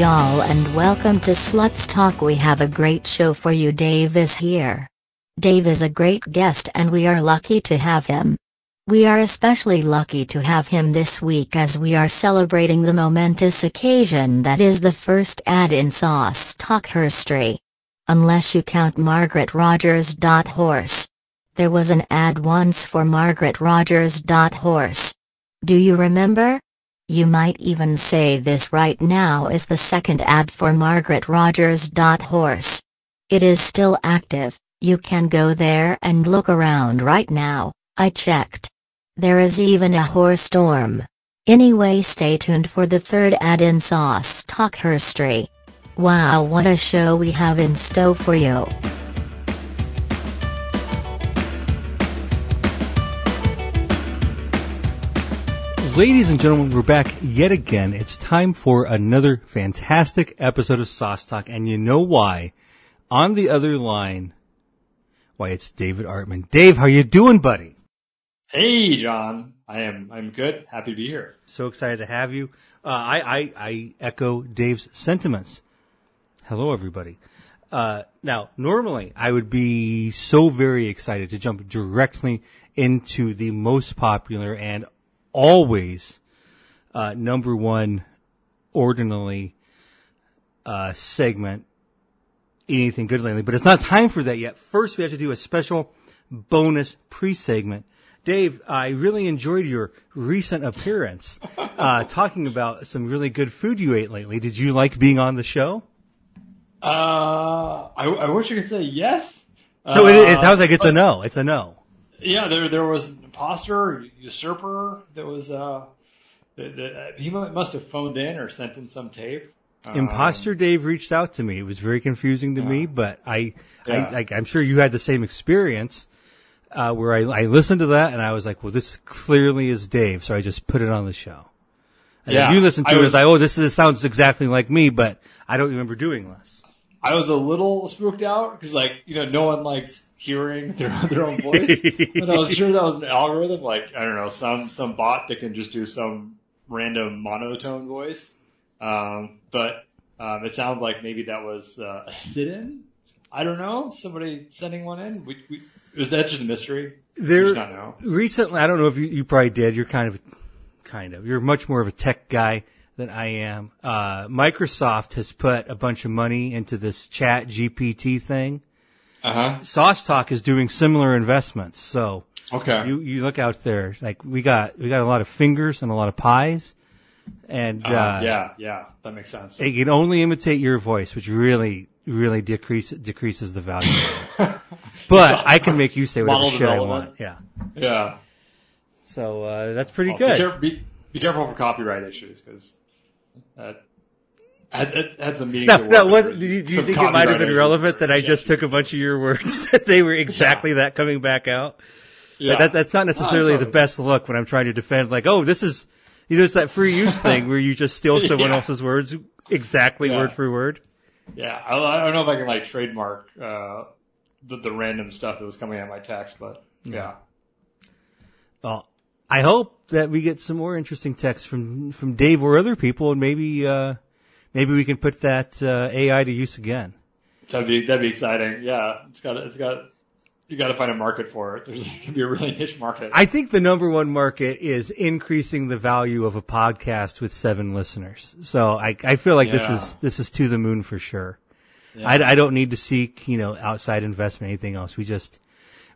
Y'all and welcome to Sauce Talk we have a great show for you Dave is here. Dave is a great guest and we are lucky to have him. We are especially lucky to have him this week as we are celebrating the momentous occasion that is the first ad in Sauce Talk history. Unless you count Margaret Rogers. Horse. There was an ad once for Margaret Rogers. Horse. Do you remember? You might even say this right now is the second ad for Margaret Rogers. Horse. It is still active, you can go there and look around right now, I checked. There is even a horse storm. Anyway stay tuned for the third ad in Sauce Talk History. Wow what a show we have in store for you. Ladies and gentlemen, we're back yet again. It's time for another fantastic episode of Sauce Talk, and you know why? On the other line, why it's David Artman. Dave, how you doing, buddy? Hey, John. I am. I'm good. Happy to be here. So excited to have you. Uh, I, I I echo Dave's sentiments. Hello, everybody. Uh, now, normally I would be so very excited to jump directly into the most popular and always uh, number one ordinally uh, segment anything good lately, but it's not time for that yet. First, we have to do a special bonus pre-segment. Dave, I really enjoyed your recent appearance, uh, talking about some really good food you ate lately. Did you like being on the show? Uh, I, I wish I could say yes. So it, it Uh, sounds like it's a no. It's a no. Yeah, there there was imposter, usurper. That was uh, that, that, he must have phoned in or sent in some tape. Um, Imposter Dave reached out to me. It was very confusing to me, but I, Yeah. I, I'm sure you had the same experience. Uh, where I, I listened to that and I was like, well, this clearly is Dave, so I just put it on the show. And Yeah, if you listen to I it, was- it's like, oh, this, this sounds exactly like me, but I don't remember doing this. I was a little spooked out because, like, you know, no one likes hearing their their own voice. but I was sure that was an algorithm, like I don't know, some some bot that can just do some random monotone voice. Um, but um, it sounds like maybe that was uh, a sit-in. I don't know. Somebody sending one in. We, we, was that just a mystery? There, just know. recently, I don't know if you, you probably did. You're kind of, kind of. You're much more of a tech guy than I am. Uh, Microsoft has put a bunch of money into this Chat GPT thing. Uh huh. Sauce Talk is doing similar investments, so Okay. you you look out there. Like we got we got a lot of fingers and a lot of pies, and uh, uh, yeah, yeah, that makes sense. it can only imitate your voice, which really really decrease, decreases the value. but I can make you say whatever Model shit I want. Yeah. Yeah. So uh, that's pretty Well, Be, good. care- be, be careful for copyright issues because that had some meetings. No, at work that was do you, do you think it might have been relevant that I just took a bunch of your words that they were exactly that coming back out? Yeah. That, that's not necessarily the best look when I'm trying to defend, like, oh, this is, you know, it's that free use thing where you just steal someone Yeah. else's words exactly Yeah. word for word. Yeah, I, I don't know if I can like trademark uh, the the random stuff that was coming out of my text, but yeah. Well, I hope that we get some more interesting texts from, from Dave or other people and maybe, uh, maybe we can put that, uh, AI to use again. That'd be that'd be exciting. Yeah, it's got it's got you got to find a market for it. There's going to be a really niche market. I think the number one market is increasing the value of a podcast with seven listeners. So I, I feel like this is this is to the moon for sure. Yeah. I, I don't need to seek you know outside investment anything else. We just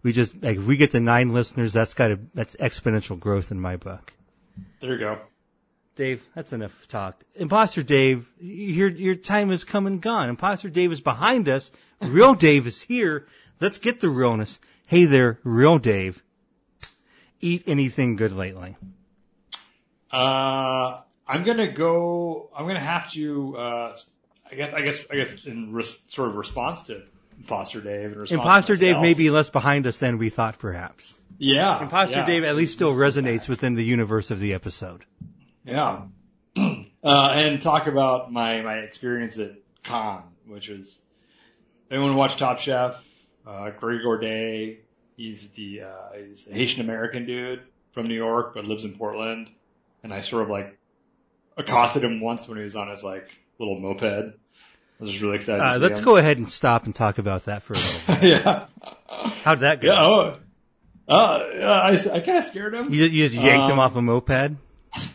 we just like if we get to nine listeners, that's got to that's exponential growth in my book. there you go. Dave, that's enough talk. Imposter Dave, your your time has come and gone. Imposter Dave is behind us. Real Dave is here. Let's get the realness. Hey there, real Dave. Eat anything good lately? Uh, I'm gonna go. I'm gonna have to. Uh, I guess. I guess. I guess in sort of response to Imposter Dave and response Imposter Dave may be less behind us than we thought, perhaps. Yeah. Imposter yeah. Dave at least still resonates within the universe of the episode. Yeah. uh, and talk about my, my experience at Con, which is, anyone watch Top Chef? Uh, Greg Gourdet, he's the, uh, he's a Haitian American dude from New York, but lives in Portland. And I sort of like accosted him once when he was on his like little moped. I was just really excited. Uh, to see let's him. go ahead and stop and talk about that for a little bit. yeah. How'd that go? Yeah. Oh. Uh, I, I kind of scared him. You, just- you just yanked him Um, off a moped?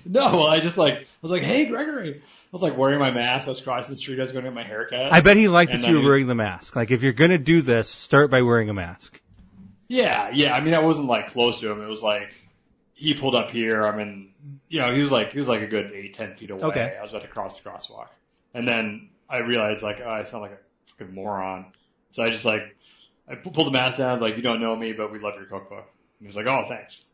No, well, I just like I was like, "Hey, Gregory." I was like wearing my mask. I was crossing the street. I was going to get my haircut. I bet he liked that you were wearing the mask. Like, if you're gonna do this, start by wearing a mask. Yeah, yeah. I mean, I wasn't like close to him. It was like he pulled up here. I mean, you know, he was like he was like a good eight, ten feet away. Okay. I was about to cross the crosswalk, and then I realized like, oh, I sound like a fucking moron. So I just like I pulled the mask down. I was like, you don't know me, but we love your cookbook. And he was like, oh, thanks.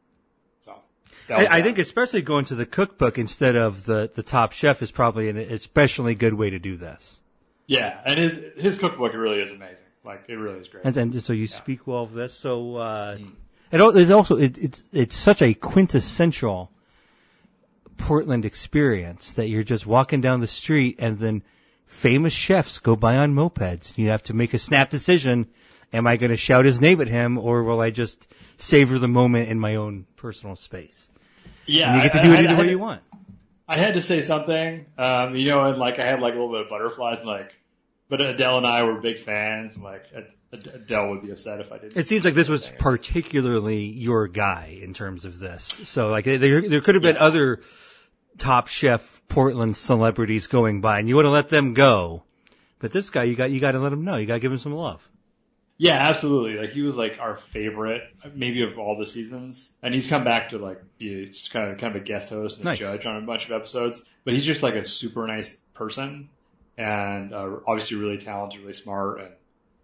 So that was I, I think especially going to the cookbook instead of the, the top chef is probably an especially good way to do this. yeah, and his his cookbook really is amazing. Like it really is great. And then, so you speak well of this. So, uh, it it's also, it, it's, it's such a quintessential Portland experience that you're just walking down the street and then famous chefs go by on mopeds. You have to make a snap decision. Am I going to shout his name at him or will I just savor the moment in my own personal space? Yeah, And you get to I- do it I- either I- way you want. I had to say something, um, you know, and like I had like a little bit of butterflies, and like, but Adele and I were big fans. And, like Ad- Ad- Adele would be upset if I didn't. It seems like this was particularly your guy in terms of this. So like there, there could have been Yeah. other top chef Portland celebrities going by and you want to let them go. But this guy, you got, you got to let him know. You got to give him some love. Yeah, absolutely. Like he was like our favorite, maybe of all the seasons, and he's come back to like be just kind of kind of a guest host and Nice. a judge on a bunch of episodes. But he's just like a super nice person, and uh, obviously really talented, really smart, and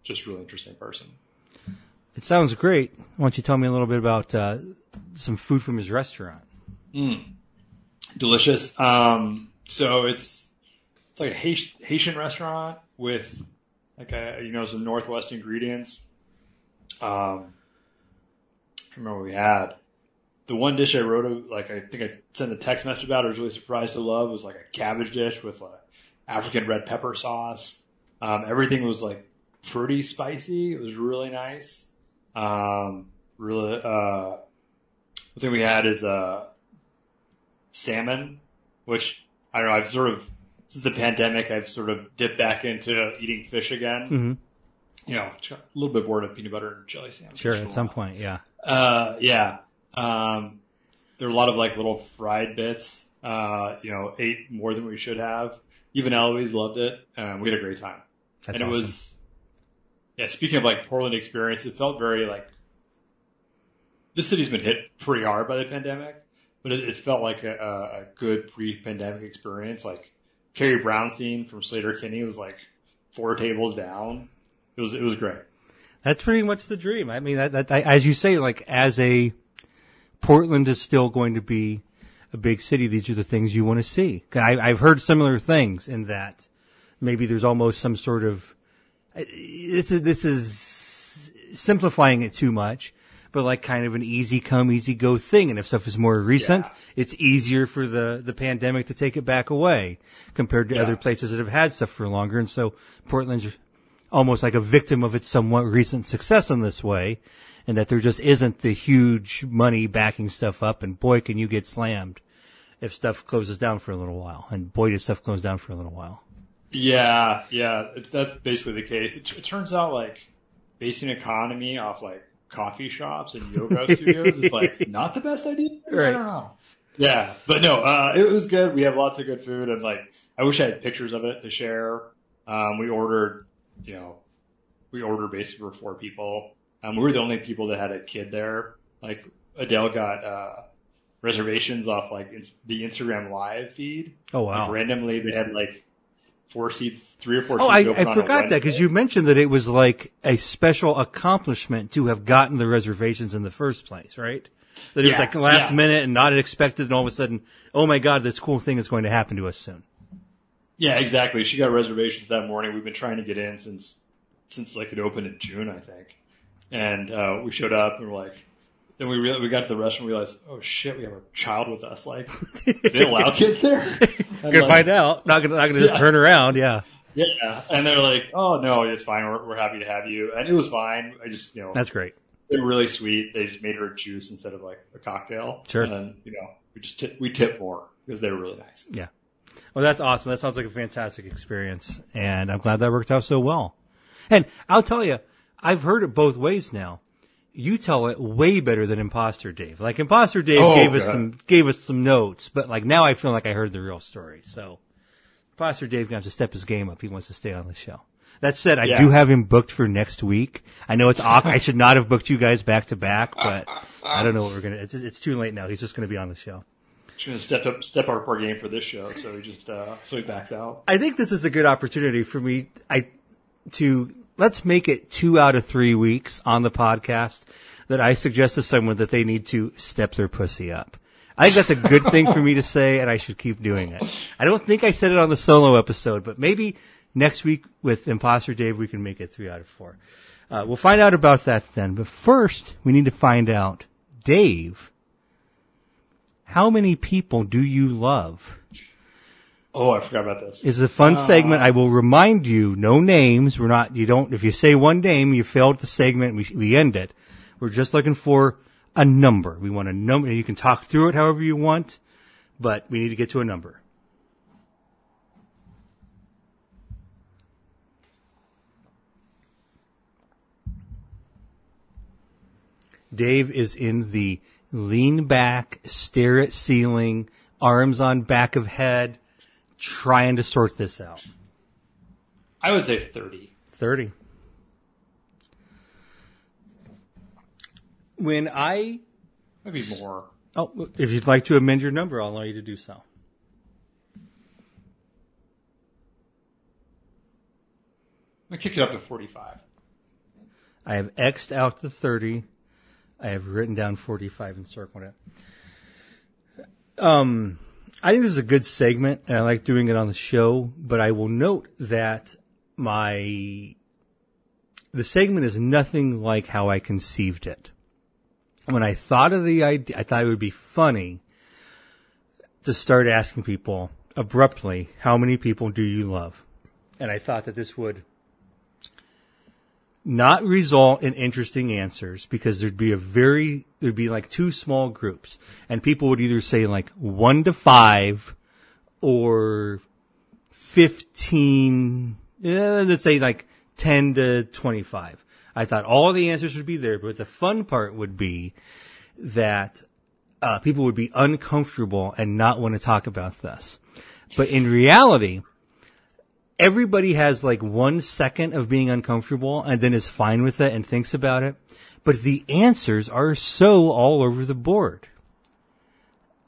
just really interesting person. It sounds great. Why don't you tell me a little bit about, uh, some food from his restaurant? Mm. delicious. Um, so it's it's like a Haitian, Haitian restaurant with like a you know some Northwest ingredients. Um, I remember we had. The one dish I wrote, like I think I sent a text message about, I was really surprised to love, was like a cabbage dish with a African red pepper sauce. Um, everything was like pretty spicy. It was really nice. Um, really, uh, the thing we had is uh, salmon, which I don't know. I've sort of since the pandemic, I've sort of dipped back into eating fish again. Mm-hmm. You know, a little bit bored of peanut butter and jelly sandwiches. Sure. At some point. Yeah. Uh, yeah. Um, there are a lot of like little fried bits. Uh, you know, ate more than we should have. Even Eloise loved it. Um, we had a great time. That's and it awesome. was, yeah, speaking of like Portland experience, it felt very like, this city's been hit pretty hard by the pandemic, but it, it felt like a, a, a good pre-pandemic experience. Like Carrie Brownstein from Sleater-Kinney was like four tables down. It was, it was great. That's pretty much the dream. I mean, that, that, I, as you say, like as a Portland is still going to be a big city. These are the things you want to see. I, I've heard similar things in that maybe there's almost some sort of this is this is simplifying it too much, but like kind of an easy come, easy go thing. And if stuff is more recent, Yeah. it's easier for the the pandemic to take it back away compared to Yeah. other places that have had stuff for longer. And so Portland's almost like a victim of its somewhat recent success in this way, and that there just isn't the huge money backing stuff up. And boy, can you get slammed if stuff closes down for a little while. And boy, does stuff close down for a little while. Yeah, yeah, that's basically the case. It, it turns out like basing economy off like coffee shops and yoga studios is like not the best idea. I Right. don't know. Yeah, but no, uh, it was good. We have lots of good food, and like I wish I had pictures of it to share. Um, we ordered, you know, we ordered basically for four people. Um, we were the only people that had a kid there. Like Adele got uh, reservations off like the Instagram live feed. Oh Like wow. randomly, they had like four seats, three or four Oh, seats I, open I forgot that because you mentioned that it was like a special accomplishment to have gotten the reservations in the first place, right? That it was like last yeah. minute and not expected, and all of a sudden, oh my god, this cool thing is going to happen to us soon. Yeah, exactly. She got reservations that morning. We've been trying to get in since since like it opened in June, I think. And uh, we showed up and we're like, then we real we got to the restaurant. and we realized, oh shit, we have a child with us. Like, they allow kids there. And Gonna like, find out. Not gonna, not gonna just Yeah. turn around. Yeah, Yeah, and they're like, oh no, it's fine. We're, we're happy to have you. And it was fine. I just you know that's great. they were really sweet. They just made her a juice instead of like a cocktail. Sure. And then you know we just tip, we tip more because they were really nice. Yeah. Well, that's awesome. That sounds like a fantastic experience, and I'm glad that worked out so well. And I'll tell you, I've heard it both ways now. You tell it way better than Imposter Dave. Like Imposter Dave Oh, gave us some gave us some notes, but like now I feel like I heard the real story. So Imposter Dave gonna have to step his game up. He wants to stay on the show. That said, I Yeah. do have him booked for next week. I know it's awkward. I should not have booked you guys back to back, but I don't know what we're gonna. It's it's too late now. He's just gonna be on the show. Just gonna step up, step up our game for this show, so he just uh, so he backs out. I think this is a good opportunity for me I to let's make it two out of three weeks on the podcast that I suggest to someone that they need to step their pussy up. I think that's a good thing for me to say, and I should keep doing it. I don't think I said it on the solo episode, but maybe next week with Imposter Dave, we can make it three out of four. Uh, we'll find out about that then. But first, we need to find out, Dave, how many people do you love? Oh, I forgot about this. It's a fun ah. segment. I will remind you, no names. We're not, you don't, if you say one name, you failed the segment, we, we end it. We're just looking for a number. We want a number. You can talk through it however you want, but we need to get to a number. Dave is in the lean back, stare at ceiling, arms on back of head, trying to sort this out. I would say thirty. 30. When I, Maybe more. oh, if you'd like to amend your number, I'll allow you to do so. I kick it up to forty-five. I have X'd out the 30. I have written down 45 and circled it. Um, I think this is a good segment and I like doing it on the show, but I will note that my, the segment is nothing like how I conceived it. When I thought of the idea, I thought it would be funny to start asking people abruptly, how many people do you love? And I thought that this would not result in interesting answers because there'd be a very there'd be like two small groups. And people would either say like 1 to 5 or 15 eh, let's say like 10 to 25 i thought all the answers would be there but the fun part would be that uh, people would be uncomfortable and not want to talk about this. But in reality everybody has like one second of being uncomfortable and then is fine with it and thinks about it. But the answers are so all over the board.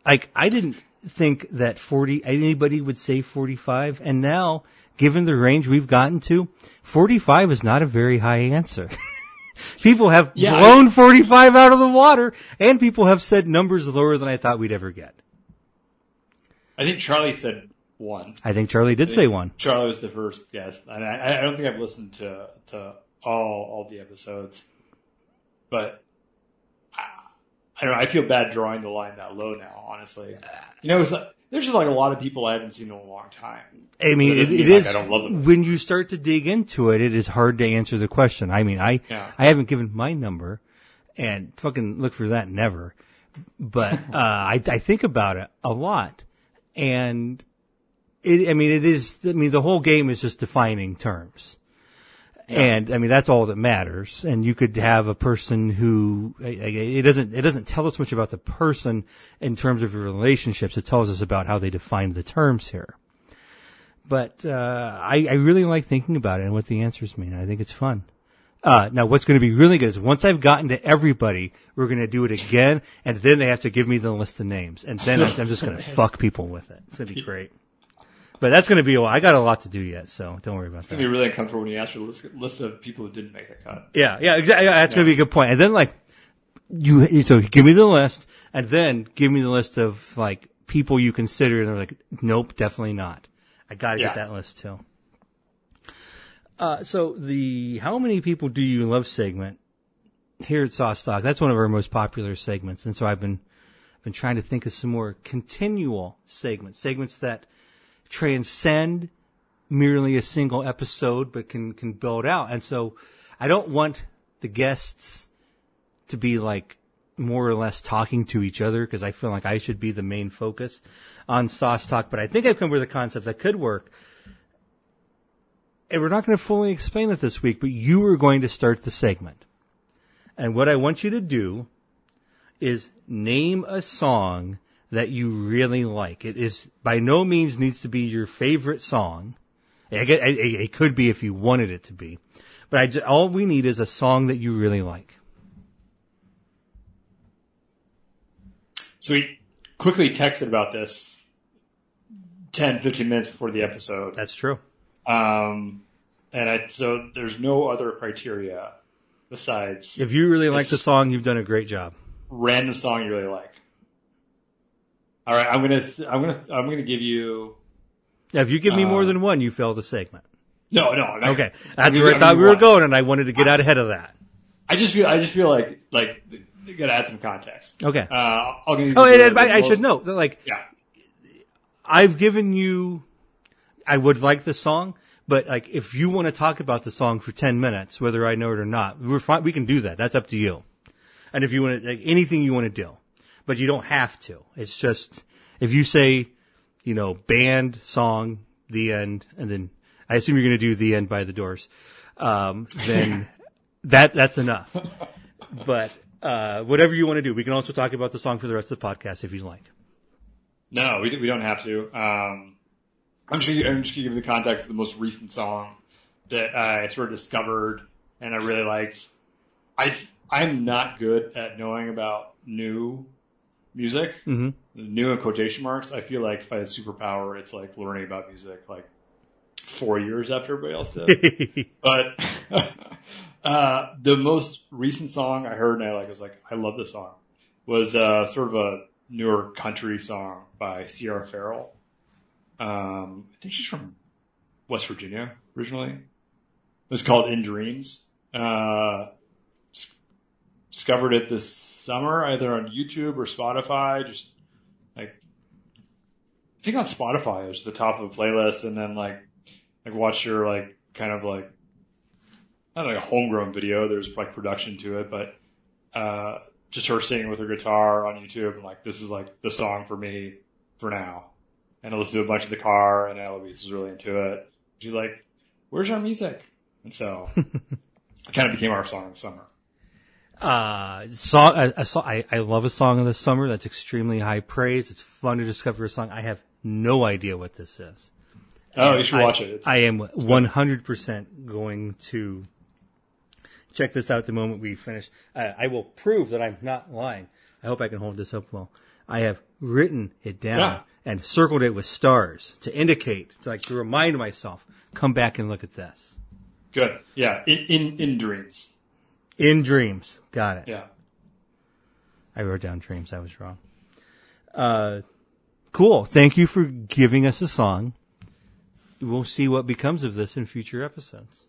Like, I didn't think that 40, anybody would say 45. And now, given the range we've gotten to, 45 is not a very high answer. people have Yeah, I- blown 45 out of the water and people have said numbers lower than I thought we'd ever get. I think Charlie said one. I think Charlie did say one. Charlie was the first guest, and I, I don't think I've listened to to all all the episodes, but I, I don't know. I feel bad drawing the line that low now. Honestly, you know, it's like, there's just like a lot of people I haven't seen in a long time. I mean, it it, like, is I don't love them. when you start to dig into it, it is hard to answer the question. I mean, I Yeah. I haven't given my number, and fucking look for that never. But uh, I I think about it a lot, and it. I mean, it is. I mean, the whole game is just defining terms. And I mean that's all that matters. And you could have a person who it doesn't it doesn't tell us much about the person in terms of your relationships. It tells us about how they define the terms here but uh, I, I really like thinking about it and what the answers mean. I think it's fun. Uh, now, what's going to be really good is once I've gotten to everybody, we're going to do it again, and then they have to give me the list of names, and then I'm just going to fuck people with it. It's going to be great. But that's going to be a while. I got a lot to do yet, so don't worry about that. It's gonna be really uncomfortable when you ask for a list, list of people who didn't make the cut. Yeah, yeah, exactly. That's going to be a good point. And then like you, so give me the list, and then give me the list of like people you consider, and they're like, nope, definitely not. I got to Yeah. get that list too. Uh, so the how many people do you love segment here at Sauce Talk? That's one of our most popular segments, and so I've been been trying to think of some more continual segments, segments that transcend merely a single episode, but can can build out. And so I don't want the guests to be like more or less talking to each other because I feel like I should be the main focus on sauce talk. But I think I've come up with a concept that could work. And we're not going to fully explain it this week, but you are going to start the segment. And what I want you to do is name a song that you really like. It is by no means needs to be your favorite song. It, it, it could be if you wanted it to be, but I, ju- all we need is a song that you really like. So we quickly texted about this 10, 15 minutes before the episode. That's true. Um, and I, so there's no other criteria besides If you really like the song, you've done a great job. random song you really like. All right, I'm gonna, I'm gonna, I'm gonna give you. Now, if you give me more Uh, than one, you fail the segment. No, no. I'm not- Okay, that's where I thought we were one. going, and I wanted to get out ahead of that. I just feel, I just feel like, like, you gotta add some context. Okay. Uh, I'll give you. Oh, and, I, I should note that, like, Yeah. I've given you, I would like the song, but like, if you want to talk about the song for 10 minutes, whether I know it or not, we're fine, we can do that. That's up to you. And if you want to, like, anything you want to do, but you don't have to. It's just, if you say, you know, band, song, the end, and then I assume you're going to do the end by the doors, um, then that, that's enough. But, uh, whatever you want to do, we can also talk about the song for the rest of the podcast if you'd like. No, we, we don't have to. Um, I'm just gonna, I'm just gonna give you the context of the most recent song that I sort of discovered and I really liked. I I'm not good at knowing about new music, hmm new in quotation marks. I feel like if I had superpower, it's like learning about music like four years after everybody else did. but uh, the most recent song I heard and I like was like I love this song was uh, sort of a newer country song by Sierra Farrell. Um, I think she's from West Virginia originally. It was called In Dreams. Uh, discovered it this summer either on YouTube or Spotify. Just like I think on Spotify was the top of a playlist, and then like like watch your like kind of like I don't like a homegrown video. There's like production to it, but uh, just her singing with her guitar on YouTube, and like this is like the song for me for now. And I listened to a bunch of the car, and Eloise was really into it. She's like, "Where's our music?" And so it kind of became our song of the summer. Uh, song, a, a song I, I love a song of the summer that's extremely high praise. It's fun to discover a song. I have no idea what this is. Oh, you should I- watch it. It's, I am 100% going to check this out the moment we finish. Uh, I will prove that I'm not lying. I hope I can hold this up well. I have written it down Yeah. and circled it with stars to indicate, to like to remind myself, come back and look at this. good. Yeah, in in in dreams. In dreams. Got it. Yeah. I wrote down dreams. I was wrong. Uh, cool. Thank you for giving us a song. We'll see what becomes of this in future episodes.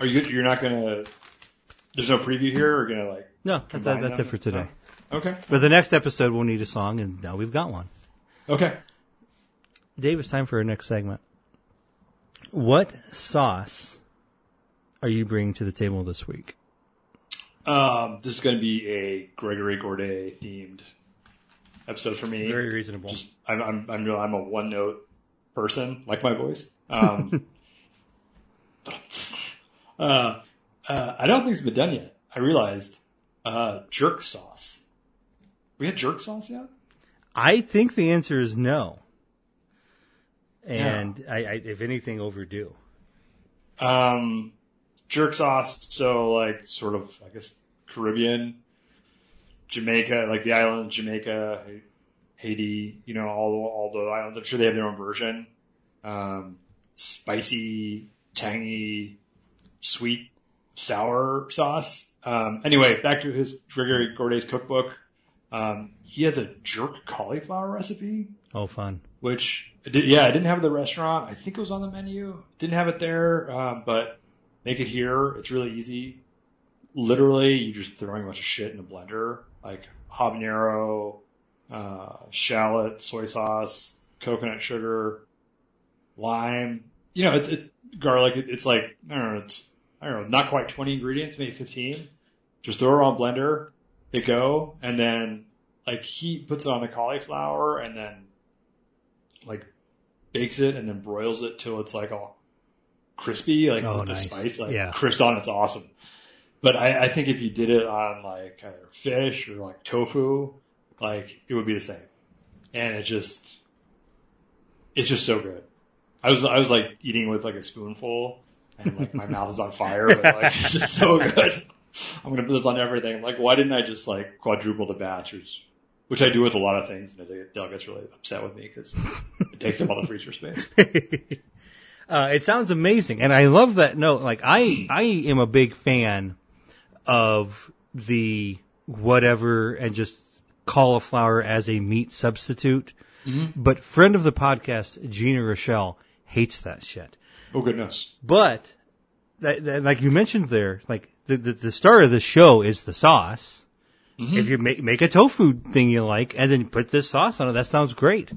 Are you? You're not gonna. There's no preview here, or gonna like. No, that's, that's it for today. Okay. But the next episode, we'll need a song, and now we've got one. Okay. Dave, it's time for our next segment. What sauce are you bringing to the table this week? Um, this is going to be a Gregory Gourdet themed episode for me. Very reasonable. Just, I'm, I'm, I'm, I'm a one note person, like my voice. Um, uh, uh, I don't think it's been done yet. I realized, uh, jerk sauce. We had jerk sauce yet? I think the answer is no. And I, I, if anything, overdue. Um, jerk sauce. So like sort of, I guess, Caribbean, Jamaica, like the island, Jamaica, Haiti, you know, all, all the islands. I'm sure they have their own version. Um, spicy, tangy, sweet, sour sauce. Um, anyway, back to his Gregory Gourdet's cookbook. Um, he has a jerk cauliflower recipe Oh, fun. which yeah, I didn't have at the restaurant. I think it was on the menu. Didn't have it there, um, but make it here. It's really easy. Literally, you're just throwing a bunch of shit in a blender, like habanero, uh, shallot, soy sauce, coconut sugar, lime. You know, it's, it's garlic. It, it's like I don't know. It's I don't know, not quite 20 ingredients, maybe 15. just throw it on blender, hit go, and then like he puts it on the cauliflower and then like bakes it and then broils it till it's like all crispy, like Oh, with nice. the spice, like Yeah. crisp on. It's awesome. But I, I think if you did it on like either fish or like tofu, like it would be the same. And it just, it's just so good. I was, I was like eating with like a spoonful and like my mouth is on fire, but like it's just so good. I'm gonna put this on everything. Like, why didn't I just like quadruple the batch, which, which I do with a lot of things, and Dale gets really upset with me because it takes up all the freezer space. Uh, it sounds amazing, and I love that note. Like I, I am a big fan of the whatever and just cauliflower as a meat substitute. But friend of the podcast, Gina Rochelle, hates that shit. Oh goodness. But that, that, like you mentioned there, like the, the the start of the show is the sauce. If you make make a tofu thing you like, and then you put this sauce on it, that sounds great.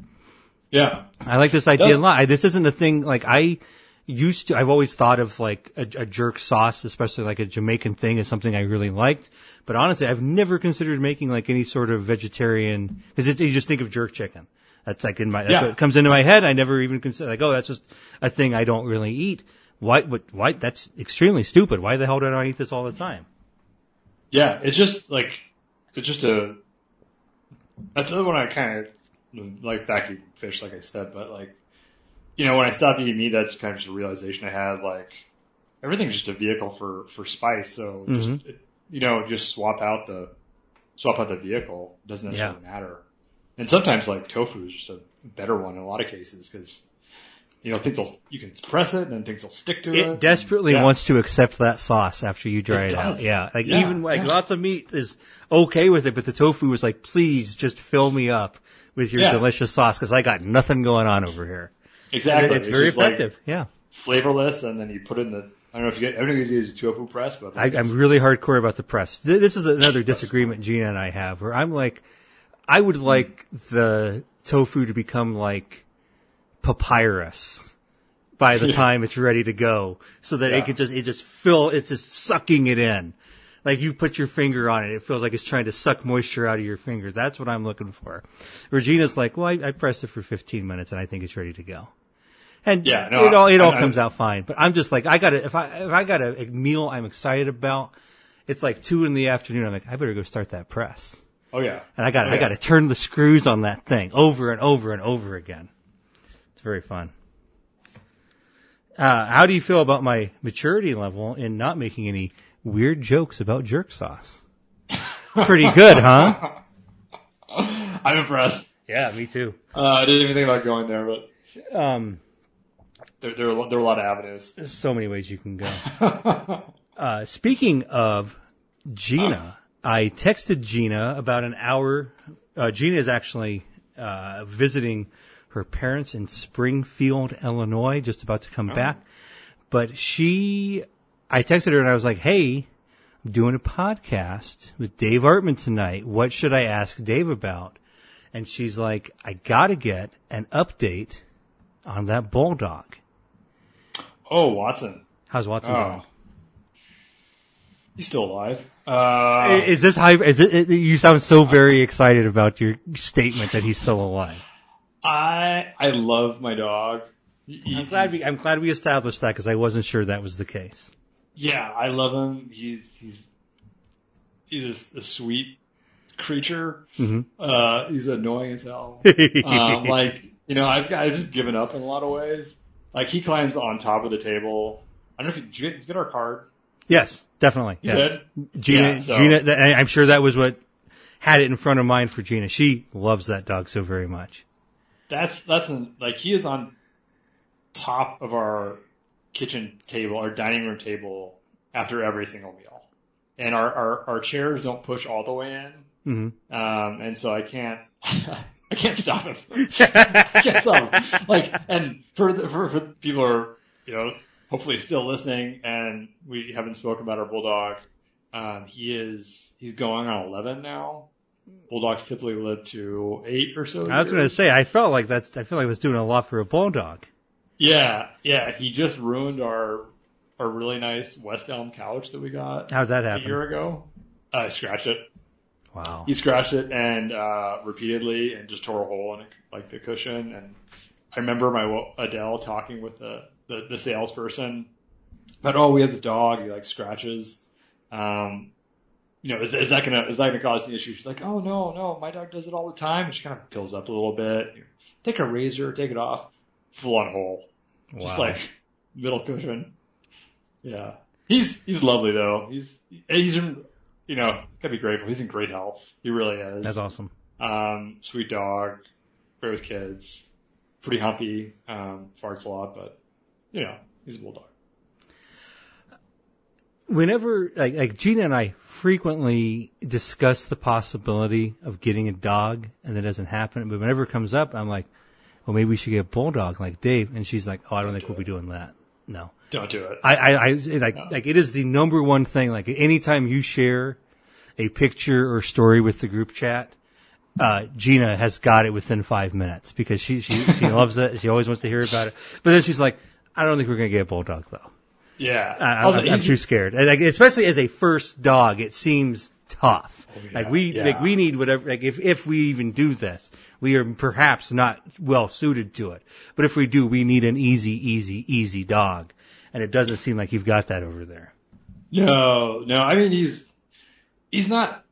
Yeah. I like this idea a lot. I, this isn't a thing like I used to. I've always thought of like a, a jerk sauce, especially like a Jamaican thing, as something I really liked. But honestly, I've never considered making like any sort of vegetarian because you just think of jerk chicken. That's like in my that's Yeah. what comes into my head. I never even consider like, oh, that's just a thing I don't really eat. Why? What? Why? That's extremely stupid. Why the hell did I eat this all the time? Yeah. It's just like, it's just a, that's another one I kind of like back eating fish, like I said, but like, you know, when I stopped eating meat, that's kind of just a realization I had, like, everything's just a vehicle for, for spice. So just, Mhm. it, you know, just swap out the, swap out the vehicle. It doesn't necessarily Yeah. matter. And sometimes like tofu is just a better one in a lot of cases because, you know, things will, you can press it and then things will stick to it. It desperately Yeah. wants to accept that sauce after you dry It it, out. Yeah, like Yeah, even like yeah. lots of meat is okay with it, but the tofu was like, please just fill me up with your Yeah. delicious sauce because I got nothing going on over here. Exactly. It's, very just like effective. yeah, flavorless and then you put it in the, I don't know if you get, everyone uses a tofu press, but I, I'm really hardcore about the press. This is another disagreement Gina and I have, where I'm like, I would like the tofu to become like papyrus by the time it's ready to go, so that Yeah. it could just it just fill it's just sucking it in. Like you put your finger on it, it feels like it's trying to suck moisture out of your fingers. That's what I'm looking for. Regina's like, well, I, I pressed it for 15 minutes and I think it's ready to go. And Yeah, no, it all it all I- I- comes out fine. But I'm just like, I got to if I if I got a, a meal I'm excited about, it's like two in the afternoon. I'm like, I better go start that press, Oh yeah. and I got Oh, I yeah. got to turn the screws on that thing over and over and over again. It's very fun. Uh, how do you feel about my maturity level in not making any weird jokes about jerk sauce? Pretty good, huh? I'm impressed. Yeah, me too. Uh, I didn't even think about going there, but Um, there, there, are, a lot- there are a lot of avenues. there's so many ways you can go. Uh, speaking of Gina, I texted Gina about an hour. Uh, Gina is actually uh, visiting her parents in Springfield, Illinois, just about to come back. But she, I texted her and I was like, "Hey, I'm doing a podcast with Dave Artman tonight. What should I ask Dave about?" And she's like, "I gotta get an update on that bulldog. oh, Watson. How's Watson doing?" Oh. He's still alive. Uh, Is this high? Is it? You sound so very excited about your statement that he's still alive. I, I love my dog. I'm glad we. I'm glad we established that because I wasn't sure that was the case. Yeah, I love him. He's, he's, he's a, a sweet creature. Mhm. Uh, he's annoying as hell. um, like, you know, I've, I've just given up in a lot of ways. Like, he climbs on top of the table. I don't know if you, you get, you get our card? Yes, definitely. You Yes. did? Gina. Yeah, so- Gina. I'm sure that was what had it in front of mine for Gina. She loves that dog so very much. That's, that's an, like, he is on top of our kitchen table, or dining room table after every single meal. And our, our, our chairs don't push all the way in. hmm Um, and so I can't, I can't stop him. I can't stop him. Like, and for, the, for, for people who are, you know, hopefully still listening and we haven't spoken about our bulldog, um, he is, he's going on 11 now. Bulldogs typically live to eight or so. I was going to say. I felt like that's. I feel like that's doing a lot for a bulldog. Yeah, yeah. He just ruined our, our really nice West Elm couch that we got How'd that a happen? year ago. I scratched it. Wow. He scratched it and uh, repeatedly and just tore a hole in it, like the cushion. And I remember my Adele talking with the the, the salesperson that oh we have this dog he like scratches. Um, you know, is, is that gonna is that gonna cause an issue? She's like, oh no no, my dog does it all the time. And she kind of fills up a little bit. Take a razor, take it off, full on hole, just like middle cushion. Yeah, he's he's lovely though. He's he's in you know gotta be grateful. He's in great health. He really is. That's awesome. Um, sweet dog, great with kids, pretty humpy, um, farts a lot, but you know he's a bulldog. Whenever, like, like Gina and I frequently discuss the possibility of getting a dog and that doesn't happen, but whenever it comes up, I'm like, well, maybe we should get a bulldog like Dave. And she's like, oh, I don't think we'll be doing that. No. Don't do it. I, I, I like, like it is the number one thing. Like anytime you share a picture or story with the group chat, uh, Gina has got it within five minutes because she, she, she loves it. She always wants to hear about it. But then she's like, I don't think we're going to get a bulldog though. yeah, I, I was I'm, I'm too scared. And like, especially as a first dog, it seems tough. like yeah, we, yeah. like we need whatever, like if, if we even do this, we are perhaps not well suited to it. But if we do, we need an easy, easy, easy dog. And it doesn't seem like you've got that over there. No, no. I mean, he's he's not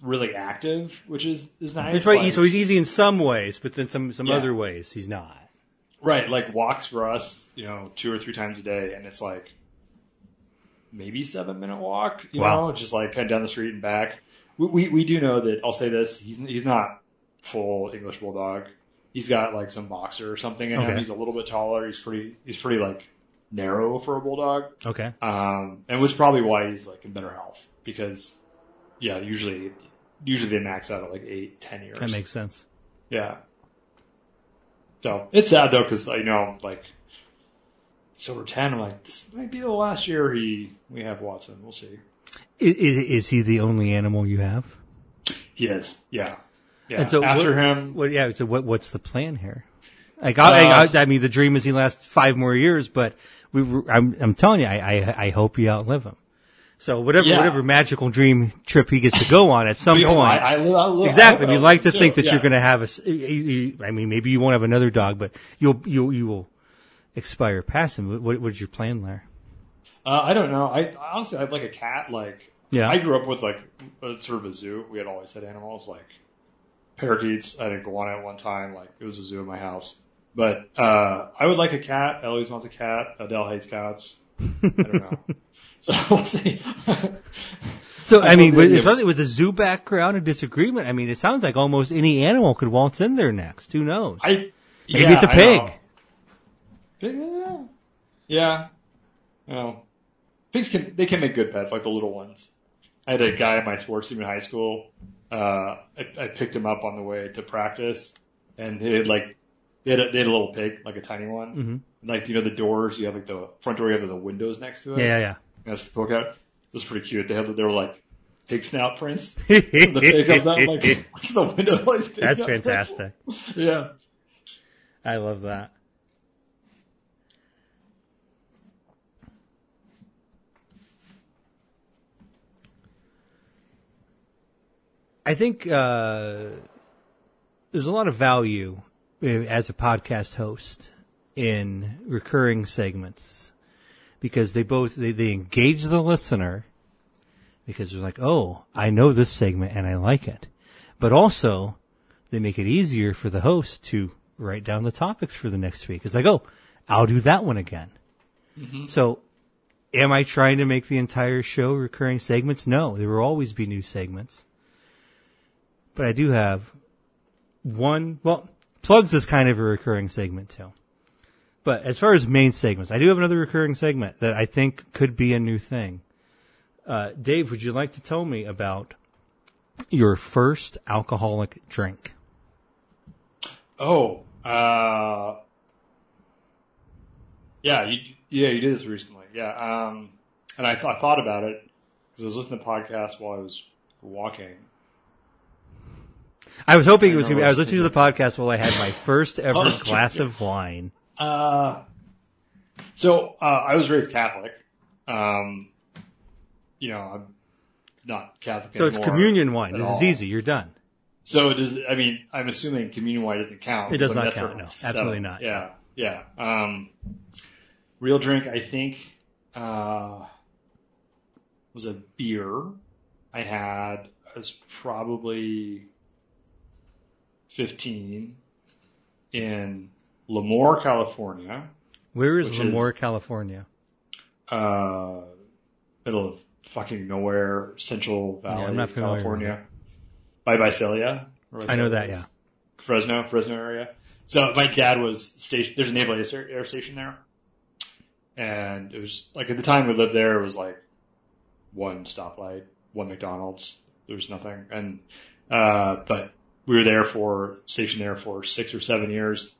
really active, which is is nice. That's right. Like- so he's easy in some ways, but then some, some Yeah. other ways he's not. right, like walks for us, you know, two or three times a day, and it's like maybe seven minute walk. You Wow. know, just like kind of down the street and back. We, we we do know that. I'll say this: he's he's not full English bulldog. He's got like some boxer or something in him. He's a little bit taller. He's pretty. He's pretty like narrow for a bulldog. Okay. Um, and which is probably why he's like in better health because, yeah, usually, usually they max out at like eight, ten years. That makes sense. yeah. So it's sad though because I know like it's over ten. I'm like this might be the last year he we have Watson. We'll see. Is, is, is he the only animal you have? He is. Yeah. Yeah. And so after what- him, What, yeah. So what, what's the plan here? Like, I, Uh, I, I mean, the dream is he lasts five more years, but we, were- I'm, I'm telling you, I, I, I hope you outlive him. So whatever, Yeah. whatever magical dream trip he gets to go on at some point. I, I, I, I, exactly. We like to too. think that Yeah. you're going to have a. you- you- I mean, maybe you won't have another dog, but you'll, you'll, you will expire past him. What, what's your plan there? Uh, I don't know. I honestly, I'd like a cat. Like, Yeah. I grew up with like a, sort of a zoo. We had always had animals like parakeets. I had an iguana at one time. Like, it was a zoo in my house. But uh, I would like a cat. Eloise wants a cat. Adele hates cats. I don't know. so we'll see. So I, I mean, with, idea. especially with the zoo background and disagreement, I mean, it sounds like almost any animal could waltz in there next. Who knows? I Maybe yeah, it's a pig. Yeah. Yeah. You know, pigs can they can make good pets, like the little ones. I had a guy in my sports team in high school. Uh, I, I picked him up on the way to practice, and they had like they had a, they had a little pig, like a tiny one. Mhm. Like you know the doors, you have like the front door, you have the windows next to it. Yeah, yeah. That's the poke out. It was pretty cute. They had they were like pig snout prints. the pig comes out like the window. That's fantastic. Yeah. I love that. I think uh, there's a lot of value uh, as a podcast host in recurring segments because they both they, they engage the listener because they're like, oh, I know this segment and I like it, but also they make it easier for the host to write down the topics for the next week. It's like, oh, I'll do that one again. So, am I trying to make the entire show recurring segments? No, there will always be new segments. But I do have one, well, plugs is kind of a recurring segment too. But as far as main segments, I do have another recurring segment that I think could be a new thing. Uh, Dave, would you like to tell me about your first alcoholic drink? Oh, uh, yeah, you, yeah, you did this recently. Yeah. Um, and I, th- I thought about it because I was listening to podcasts while I was walking. I was hoping I it was going to be. I was listening to the podcast while I had my first ever glass of wine. Uh, so, uh, I was raised Catholic. Um, you know, I'm not Catholic So it's communion wine. This all. is easy. You're done. So does I mean I'm assuming communion wine doesn't count. It does not count, no. Absolutely not. Yeah, yeah. Um, real drink, I think, uh, was a beer. I had I was probably fifteen in Lemoore, California, Where is Lemoore, is- California? uh, middle of fucking nowhere, Central Valley, not California, by Visalia. I know that, yeah. Fresno, Fresno area. So my dad was stationed. There's a naval air, air station there, and it was like at the time we lived there, it was like one stoplight, one McDonald's. There was nothing, and uh, but we were there for stationed there for six or seven years.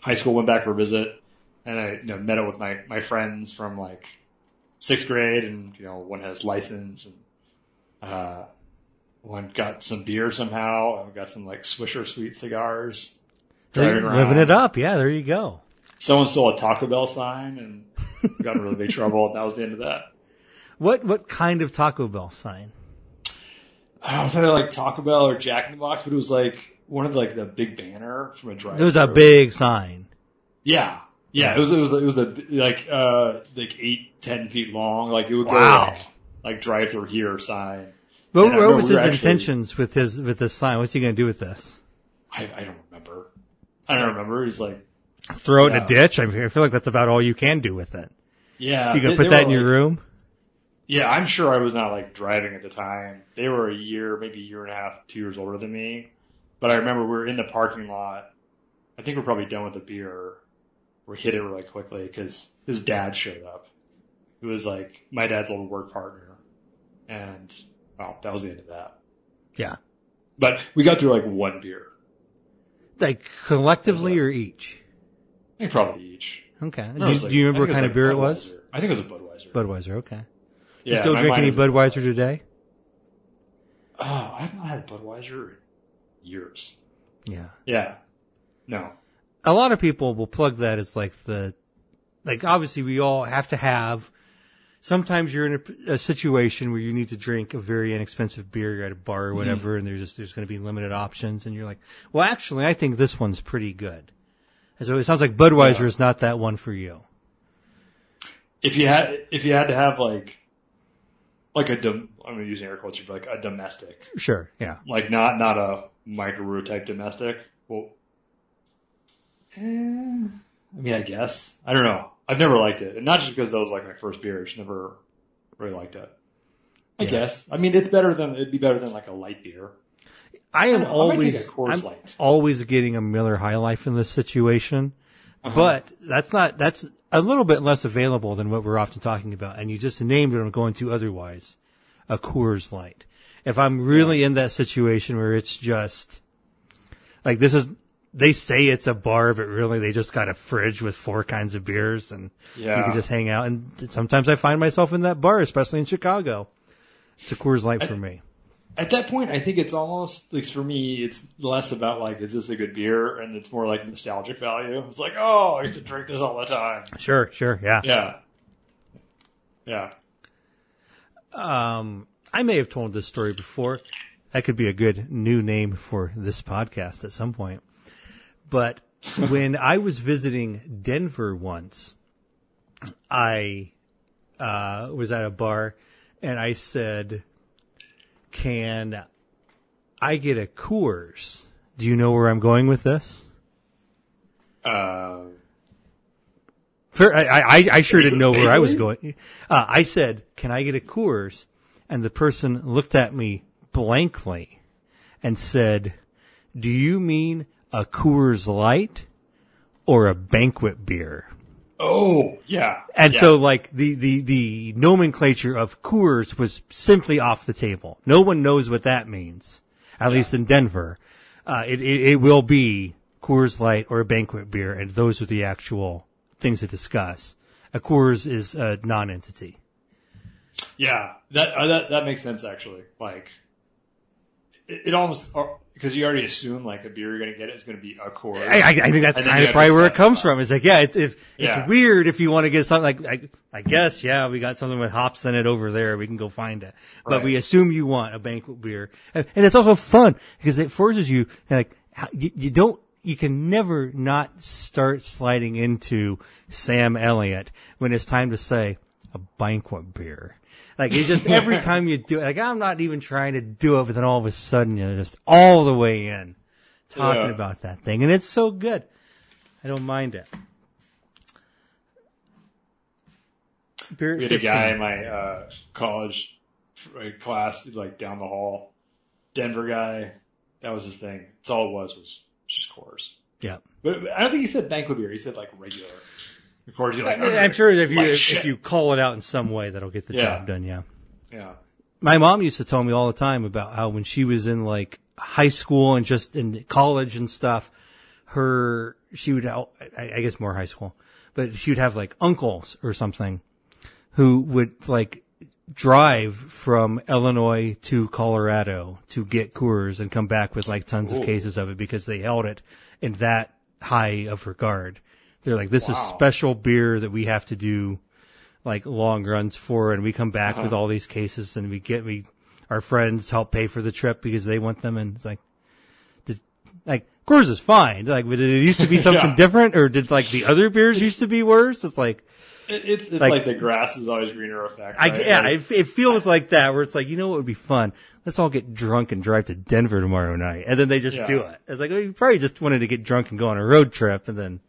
High school went back for a visit, and I you know, met up with my my friends from like sixth grade, and you know one has license, and uh, one got some beer somehow, and got some like Swisher sweet cigars. Living around. it up. Yeah, there you go. Someone stole a Taco Bell sign and got in really big trouble, and that was the end of that. What what kind of Taco Bell sign? I was either like Taco Bell or Jack in the Box, but it was like one of the, like the big banner from a drive. It was a big sign. Yeah, yeah. It was it was it was a like uh like eight ten feet long. Like it would go Wow. like, like drive through here sign. What, And what was his actually- intentions with his with this sign? What's he going to do with this? I I don't remember. I don't remember. He's like, Throw it in a ditch? I, feel like that's about all you can do with it. yeah. You can they- put they that in your room. Yeah, I'm sure I was not like driving at the time. They were a year, maybe a year and a half, two years older than me. But I remember we were in the parking lot. I think we're probably done with the beer. We hit it really quickly because his dad showed up. It was like my dad's old work partner. And, well, that was the end of that. Yeah, But we got through like one beer. like collectively or each. I think probably each. Okay. Do, was do you remember what kind it of beer it was? I think it was a Budweiser. Budweiser. Okay. Yeah, you still drink any Budweiser today? Oh, I haven't had Budweiser in years. Yeah. Yeah. No. a lot of people will plug that as like the, like obviously we all have to have, sometimes you're in a, a situation where you need to drink a very inexpensive beer, you're at a bar or mm-hmm. whatever, and there's just, there's going to be limited options, and you're like, well actually I think this one's pretty good. And so it sounds like Budweiser Yeah. is not that one for you. if you had if you had to have like like a dom- I'm using air quotes here, but like a domestic, Sure, yeah. like not not a microbrew type domestic. Well, eh, I mean, I guess I don't know. I've never liked it, and not just because that was like my first beer. I just never really liked it. I Yeah. guess. I mean, it's better than it'd be better than like a light beer. I am I always, I'm Light. always getting a Miller High Life in this situation, Uh-huh. but that's not, that's a little bit less available than what we're often talking about. And you just named it, I'm going to otherwise, a Coors Light. If I'm really in that situation where it's just, like this is, they say it's a bar, but really they just got a fridge with four kinds of beers and you can just hang out. And sometimes I find myself in that bar, especially in Chicago. It's a Coors Light for me. At that point, I think it's almost, like for me, it's less about like, is this a good beer? And it's more like nostalgic value. It's like, oh, I used to drink this all the time. Sure, sure, yeah. Yeah. Yeah. Um, I may have told this story before. That could be a good new name for this podcast at some point. But when I was visiting Denver once, I uh, was at a bar and I said, Can I get a Coors? Do you know where I'm going with this? Uh, For, I, I, I sure didn't know where I was going. Uh, I said, "Can I get a Coors?" And the person looked at me blankly and said, "Do you mean a Coors Light or a banquet beer?" Oh, yeah. And Yeah. so, like the, the the nomenclature of Coors was simply off the table. No one knows what that means, at least in Denver. Uh, it, it it will be Coors Light or a banquet beer, and those are the actual things to discuss. A Coors is a non-entity. Yeah, that uh, that that makes sense actually. Like, it, it almost because you already assume like a beer you're gonna get is gonna be a Coors. I, I, I think that's kind of probably to where it comes from. It's like, yeah, it's, if, Yeah. it's weird if you want to get something like, I, I guess, yeah, we got something with hops in it over there. We can go find it. But Right. we assume you want a banquet beer. And, and it's also fun because it forces you, like, you, you don't, you can never not start sliding into Sam Elliott when it's time to say a banquet beer. Like it's just every time you do it, like I'm not even trying to do it, but then all of a sudden you're just all the way in talking Yeah. about that thing, and it's so good. I don't mind it. Beer We had a 15. guy in my uh, college uh, class, like down the hall, Denver guy. That was his thing. That's all it was was just Coors. Yeah, But but I don't think he said banquet beer. He said like regular. Of course, you're like, I- I'm sure if you if, shit. you call it out in some way, that'll get the Yeah. job done. Yeah. yeah, My mom used to tell me all the time about how when she was in like high school and just in college and stuff, her she would I, I guess more high school, but she would have like uncles or something who would like drive from Illinois to Colorado to get Coors and come back with like tons of cases of it because they held it in that high of regard. They're like, this is special beer that we have to do like long runs for, and we come back Uh-huh. with all these cases, and we get we our friends help pay for the trip because they want them, and it's like, did, like Coors is fine, like, but did it used to be something Yeah. different, or did like the other beers used to be worse? It's like, it, it's it's Like- like, the grass is always greener effect. I, yeah, Like, it, it feels like that where it's like, you know what would be fun? Let's all get drunk and drive to Denver tomorrow night, and then they just Yeah. do it. It's like well, you probably just wanted to get drunk and go on a road trip, and then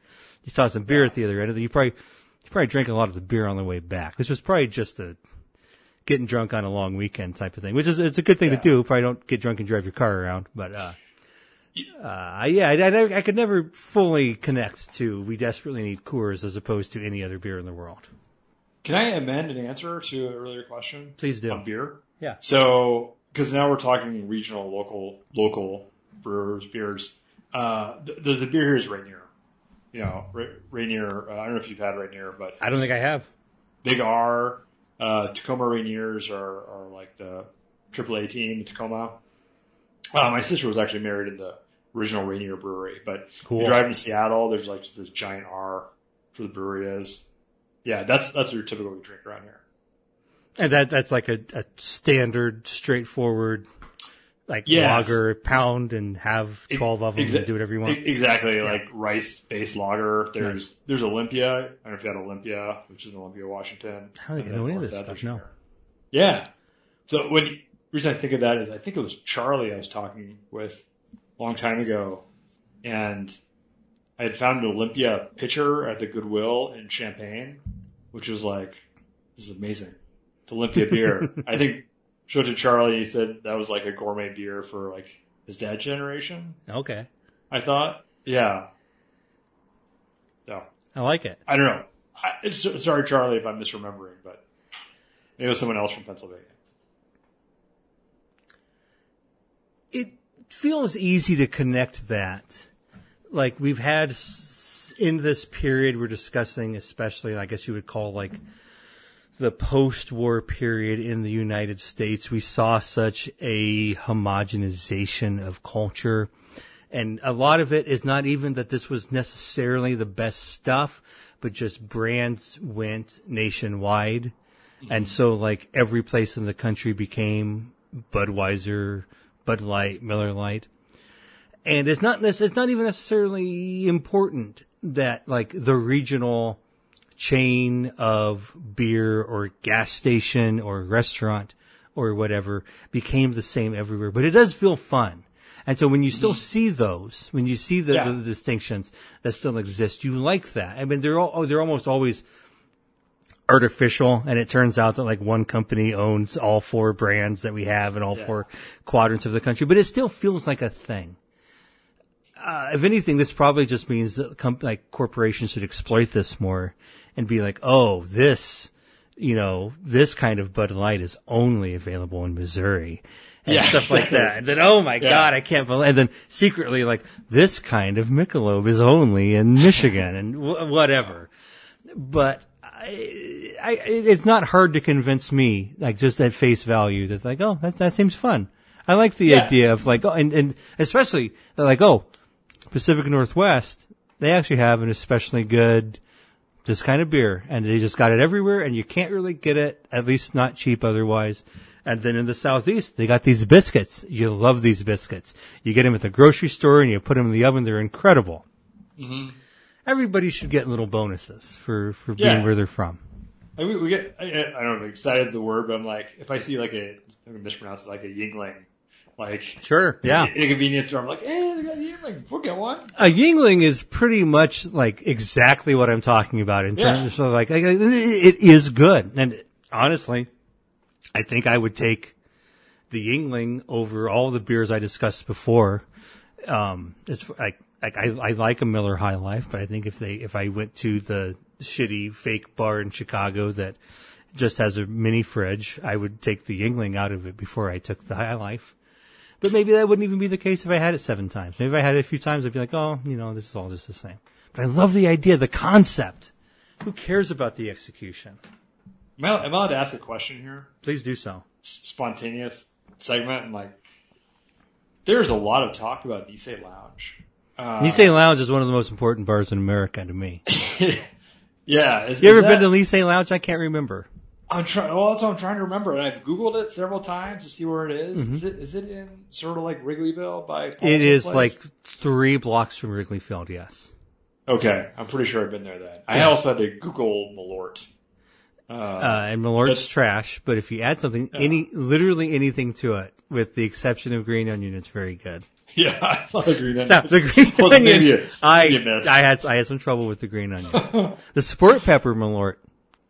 you saw some beer at the other end, and then you probably you probably drank a lot of the beer on the way back. This was probably just a getting drunk on a long weekend type of thing, which is it's a good thing Yeah. to do. Probably don't get drunk and drive your car around, but uh, uh, yeah, I, I, I could never fully connect to we desperately need Coors as opposed to any other beer in the world. Can I amend an answer to an earlier question Please do. on beer? Yeah. So, because now we're talking regional, local, local brewers, beers. Uh, the, the, the beer here is Rainier. You know, Rainier. Uh, I don't know if you've had Rainier, but I don't think I have. Big R, uh, Tacoma Rainiers are, are like the AAA team in Tacoma. Uh, my sister was actually married in the original Rainier brewery, but Cool. you drive to Seattle, there's like this giant R for the brewery is. Yeah, that's, that's your typical drink around here. And that that's like a, a standard, straightforward, like Yes. lager, pound and have twelve of them Exa- and do whatever you want. Exactly, like rice based lager. There's there's Olympia. I don't know if you had Olympia, which is in Olympia, Washington. I don't And know any of this stuff, no. Yeah. So when reason I think of that is I think it was Charlie I was talking with a long time ago, and I had found an Olympia pitcher at the Goodwill in Champaign, which was like, this is amazing. It's Olympia beer. I think showed to Charlie. He said that was like a gourmet beer for like his dad's generation. Okay, I thought, yeah. No, I like it. I don't know. I, sorry, Charlie, if I'm misremembering, but maybe it was someone else from Pennsylvania. It feels easy to connect that. Like we've had in this period we're discussing, especially I guess you would call like the post-war period in the United States. We saw such a homogenization of culture. And a lot of it is not even that this was necessarily the best stuff, but just brands went nationwide. And so like every place in the country became Budweiser, Bud Light, Miller Lite. And it's not, it's not even necessarily important that like the regional chain of beer or gas station or restaurant or whatever became the same everywhere, but it does feel fun. And so when you still see those, when you see the, Yeah. the distinctions that still exist, you like that. I mean, they're all, oh, they're almost always artificial and it turns out that like one company owns all four brands that we have in all Yeah. four quadrants of the country, but it still feels like a thing. Uh, if anything, this probably just means that com- like corporations should exploit this more and be like, oh, this, you know, this kind of Bud Light is only available in Missouri. And Yeah, stuff like that. And then, oh my Yeah. God, I can't believe, and then secretly like, this kind of Michelob is only in Michigan and w- whatever. But I, I, it's not hard to convince me, like just at face value, that like, oh, that, that seems fun. I like the Yeah. idea of like, oh, and, and especially like, oh, Pacific Northwest, they actually have an especially good this kind of beer, and they just got it everywhere, and you can't really get it, at least not cheap otherwise. And then in the southeast, they got these biscuits. You love these biscuits. You get them at the grocery store, and you put them in the oven. They're incredible. Mm-hmm. Everybody should get little bonuses for for being where they're from. Like, we, we get, I, I don't know, if excited the word, but I'm like, if I see like a, I'm mispronounce it, like a Yuengling, like, Sure, yeah. in a convenience store, I'm like, hey, they got Yuengling, we'll get one. A Yuengling is pretty much like exactly what I'm talking about in Yeah. terms of like, it is good. And honestly, I think I would take the Yuengling over all the beers I discussed before. Um, it's like, like I, I like a Miller High Life, but I think if they, if I went to the shitty fake bar in Chicago that just has a mini fridge, I would take the Yuengling out of it before I took the High Life. But maybe that wouldn't even be the case if I had it seven times. Maybe if I had it a few times, I'd be like, oh, you know, this is all just the same. But I love the idea, the concept. Who cares about the execution? Am I, am I allowed to ask a question here? Please do so. S- Spontaneous segment, and like, there's a lot of talk about Nisei Lounge. Uh, Nisei Lounge is one of the most important bars in America to me. yeah. Is, You ever is been that- to Nisei Lounge? I can't remember. I'm trying. Well, that's what I'm trying to remember, and I've googled it several times to see where it is. Mm-hmm. Is it is it in sort of like Wrigleyville by? It Paulson is Place? like three blocks from Wrigley Field, yes. Okay, I'm pretty sure I've been there then. I also had to Google Malort. Uh, Uh, and Malort's trash, but if you add something, any, literally anything to it, with the exception of green onion, it's very good. yeah, I saw the green onion. Now, the green onion, maybe a- I, maybe a miss. I had, I had some trouble with the green onion. the sport pepper Malort,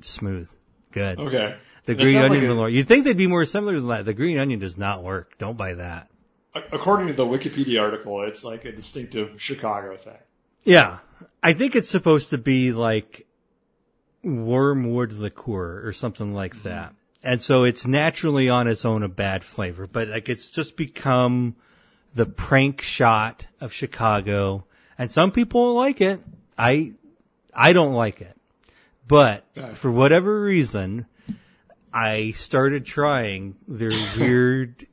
smooth, good. Okay. The green onion like a- you'd think they'd be more similar than that. The green onion does not work. Don't buy that. According to the Wikipedia article, it's like a distinctive Chicago thing. Yeah. I think it's supposed to be like wormwood liqueur or something like Mm-hmm. that. And so it's naturally on its own a bad flavor, but like it's just become the prank shot of Chicago. And some people like it. I, I don't like it. But for whatever reason, I started trying their weird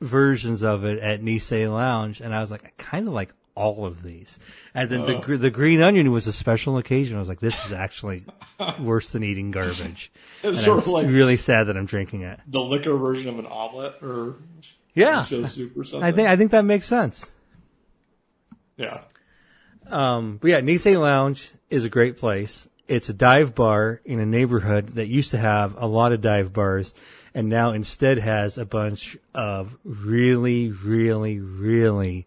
versions of it at Nisei Lounge, and I was like, I kind of like all of these. And then the gr- the green onion was a special occasion. I was like, this is actually worse than eating garbage. It's And sort I'm of like really sad that I'm drinking it. the liquor version of an omelet or Yeah, miso soup or something. I think I think that makes sense. yeah. Um, but yeah, Nisei Lounge is a great place. It's a dive bar in a neighborhood that used to have a lot of dive bars and now instead has a bunch of really, really, really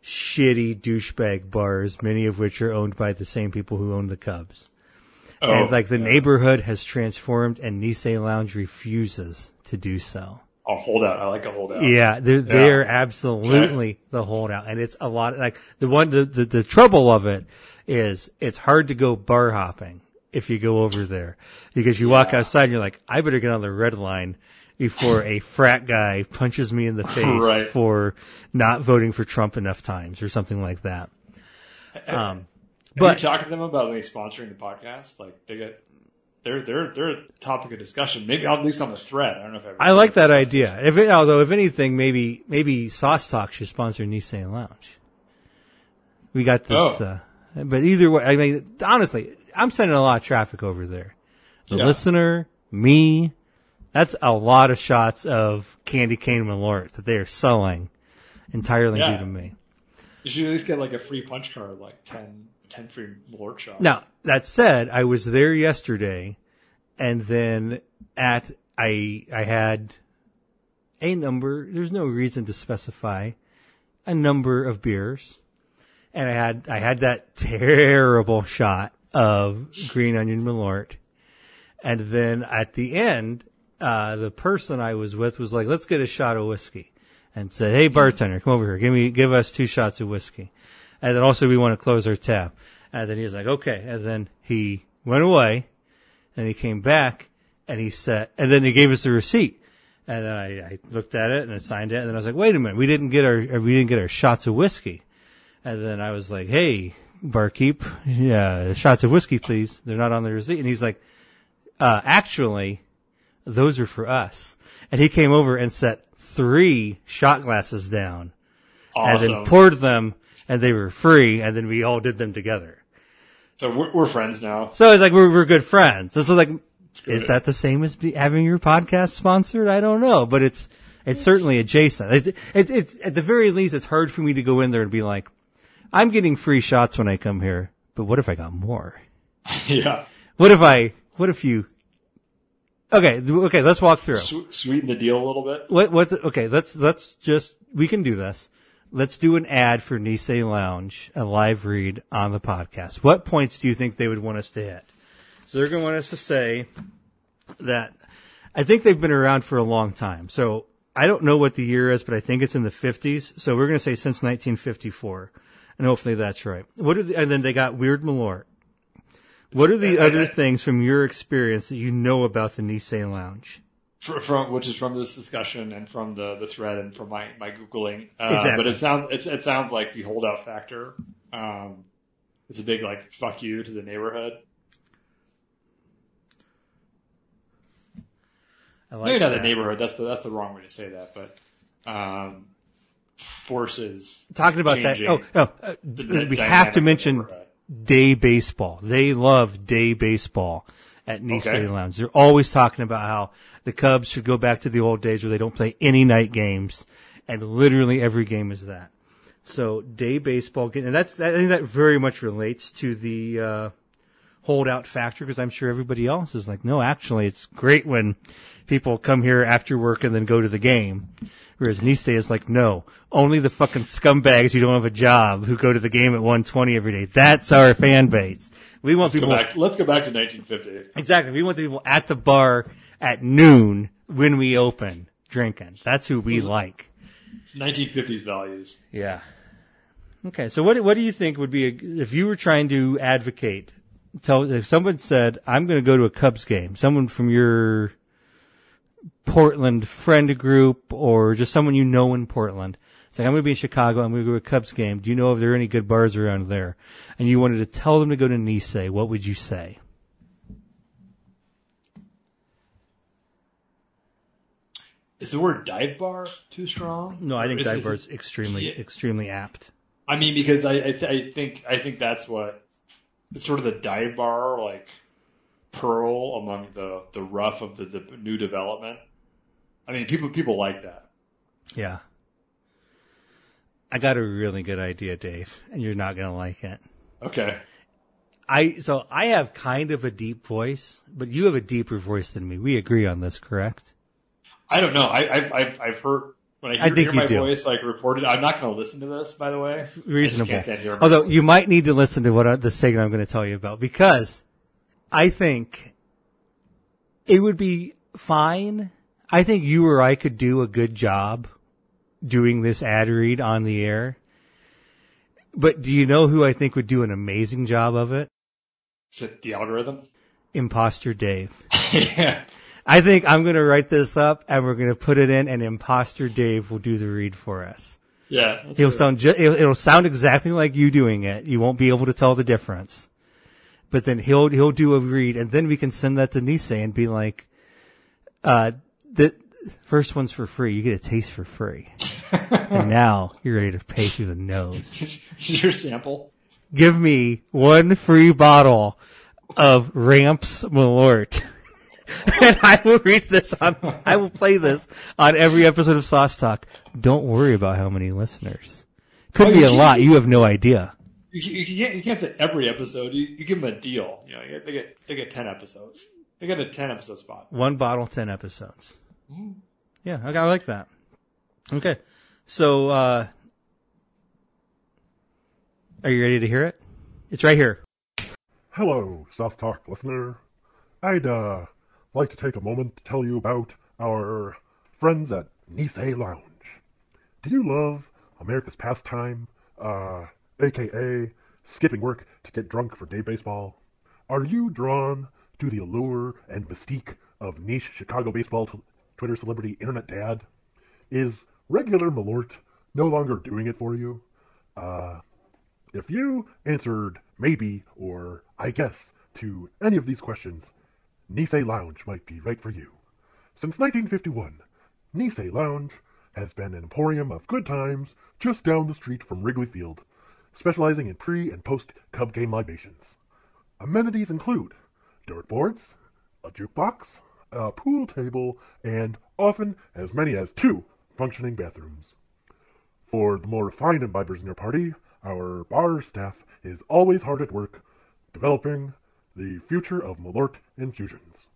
shitty douchebag bars, many of which are owned by the same people who own the Cubs. Oh, and like the yeah. neighborhood has transformed and Nisei Lounge refuses to do so. I'll hold out. I like a holdout. Yeah, they're they're absolutely the holdout, and it's a lot. Like the one, the, the the trouble of it is it's hard to go bar hopping if you go over there because you walk outside and you're like, I better get on the red line before a frat guy punches me in the face Right. for not voting for Trump enough times or something like that. Um, but you talked to them about like sponsoring the podcast? Like they get, they're they're they're a topic of discussion. Maybe I'll do some on the thread. I don't know if I I like that idea. If it, although if anything, maybe maybe Sauce Talk should sponsor Nisei Lounge. We got this, Oh. uh, but either way, I mean, honestly, I'm sending a lot of traffic over there. The Yeah. listener, me, that's a lot of shots of candy cane Malort that they are selling entirely Yeah. due to me. You should at least get like a free punch card, like 10, 10 free Lord shots. Now, that said, I was there yesterday and then at, I, I had a number, there's no reason to specify a number of beers. And I had, I had that terrible shot of green onion Malort. And then at the end, uh, the person I was with was like, let's get a shot of whiskey and said, Hey bartender, come over here. Give me, give us two shots of whiskey. And then also we want to close our tab. And then he was like, okay. And then he went away and he came back and he said, and then he gave us the receipt. And then I, I looked at it and I signed it. And then I was like, wait a minute, we didn't get our, we didn't get our shots of whiskey. And then I was like, hey, barkeep, yeah, shots of whiskey, please. They're not on the receipt. And he's like, uh, actually, those are for us. And he came over and set three shot glasses down and then poured them, and they were free, and then we all did them together. so we're, we're friends now. So it's like we're we're good friends. This was like, is good. that the same as be, having your podcast sponsored? I don't know, but it's it's certainly adjacent. It, it, it, at the very least, it's hard for me to go in there and be like, I'm getting free shots when I come here, but what if I got more? yeah. What if I? What if you? Okay, okay. Let's walk through. Swe- sweeten the deal a little bit. What? What? Okay. Let's let's just we can do this. Let's do an ad for Nisei Lounge, a live read on the podcast. What points do you think they would want us to hit? So they're going to want us to say that I think they've been around for a long time. So I don't know what the year is, but I think it's in the 50s. So we're going to say since 1954, and hopefully that's right. What are the, and then they got Weird Malort. What are the other things from your experience that you know about the Nisei Lounge? From which is from this discussion and from the, the thread and from my, my googling. Uh, Exactly. But it sounds it's, it sounds like the holdout factor. Um, it's a big like fuck you to the neighborhood. I like Maybe not the neighborhood. That's the that's the wrong way to say that. But um, forces. talking about that. Oh, oh uh, we have to mention day baseball. They love day baseball at Nisei Okay. Lounge. They're always talking about how the Cubs should go back to the old days where they don't play any night games, and literally every game is that. So day baseball, and that's I think that very much relates to the uh, holdout factor because I'm sure everybody else is like, no, actually, it's great when people come here after work and then go to the game. Whereas Nisei is like, no, only the fucking scumbags who don't have a job who go to the game at 120 every day. That's our fan base. We want Let's go people back. Let's go back to 1950. exactly. We want the people at the bar at noon when we open drinking. That's who we like. 1950s values. Yeah. Okay. So what what do you think would be a, if you were trying to advocate? Tell if someone said I'm going to go to a Cubs game, someone from your Portland friend group or just someone you know in Portland. It's like I'm going to be in Chicago. I'm going to go to a Cubs game. Do you know if there are any good bars around there? And you wanted to tell them to go to Nisei. What would you say? Is the word dive bar too strong? No, I think dive bar is extremely Yeah. extremely apt. I mean, because I I, th- I think I think that's what it's sort of the dive bar like pearl among the the rough of the, the new development. I mean, people people like that. Yeah. I got a really good idea, Dave, and you're not going to like it. Okay. I so I have kind of a deep voice, but you have a deeper voice than me. We agree on this, correct? I don't know. I, I've, I've, I've heard when I hear, I think hear you my do. voice like reported. I'm not going to listen to this, by the way. Reasonable. Although voice. you might need to listen to what I, the segment I'm going to tell you about because I think it would be fine. I think you or I could do a good job doing this ad read on the air. But do you know who I think would do an amazing job of it? Is it the algorithm? Imposter Dave. yeah. I think I'm going to write this up and we're going to put it in and Imposter Dave will do the read for us. Yeah. He'll sound ju- it'll, it'll sound exactly like you doing it. You won't be able to tell the difference. But then he'll he'll do a read and then we can send that to Nisei and be like uh the first one's for free. You get a taste for free. and now you're ready to pay through the nose. your sample. Give me one free bottle of Ramps Malort. and I will read this on, I will play this on every episode of Sauce Talk. Don't worry about how many listeners. Could Oh, be a lot. You have no idea. You, you, you can't you can't say every episode. You, you give them a deal. You know, you- they get they get ten episodes. They get a ten episode spot. One bottle, ten episodes. Yeah, okay, I like that. Okay. So, uh, are you ready to hear it? It's right here. Hello, Sauce Talk listener. I'd uh, like to take a moment to tell you about our friends at Nisei Lounge. Do you love America's pastime, uh, aka skipping work to get drunk for day baseball? Are you drawn to the allure and mystique of niche Chicago baseball Twitter celebrity Internet Dad? Is regular Malort no longer doing it for you? Uh, if you answered maybe or I guess to any of these questions, Nisei Lounge might be right for you. Since 1951, Nisei Lounge has been an emporium of good times just down the street from Wrigley Field, specializing in pre and post Cub game libations. Amenities include dirt boards, a jukebox, a pool table, and often as many as two functioning bathrooms. For the more refined imbibers in your party, our bar staff is always hard at work developing the future of Malort infusions.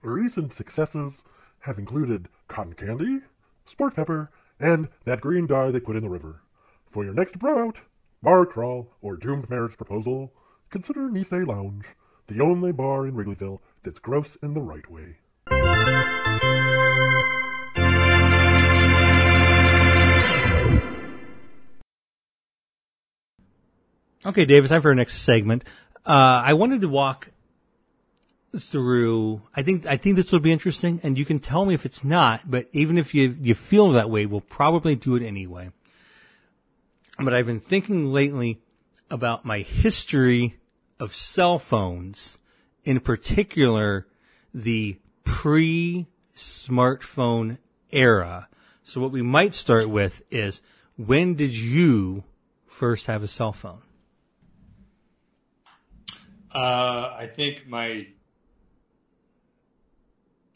Recent successes have included cotton candy, sport pepper, and that green dye they put in the river. For your next blowout, bar crawl, or doomed marriage proposal, consider Nisei Lounge, the only bar in Wrigleyville that's gross in the right way. Okay, Davis, time for our next segment. Uh, I wanted to walk through. I think I think this will be interesting, and you can tell me if it's not. But even if you you feel that way, we'll probably do it anyway. But I've been thinking lately about my history of cell phones, in particular the pre-smartphone era. So what we might start with is when did you first have a cell phone? Uh, I think my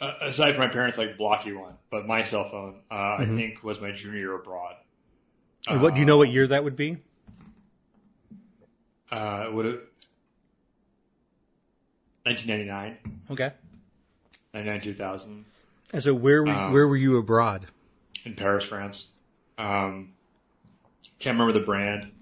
uh, aside from my parents like blocky one, but my cell phone uh, I think was my junior year abroad. What do you know what year that would be? Uh, would have 1999, Okay. 99, 2000 And so where were, Um, where were you abroad? in Paris, France. Um, can't remember the brand,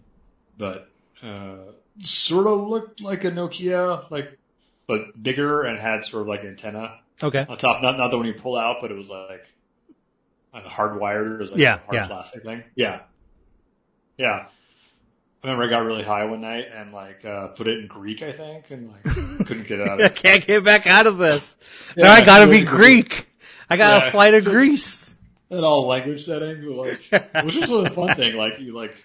but uh, sort of looked like a Nokia, like but bigger and had sort of like antenna Okay. on top. Not not the one you pull out, but it was like hardwired. It was like Yeah, a hard yeah. plastic thing. Yeah, yeah. I remember I got really high one night and like uh, put it in Greek, I think, and like couldn't get out. Of it. I can't get back out of this. Yeah, now I gotta be really Greek. I got Yeah. a flight of Greece. And all language settings, like which was really a fun thing. Like you like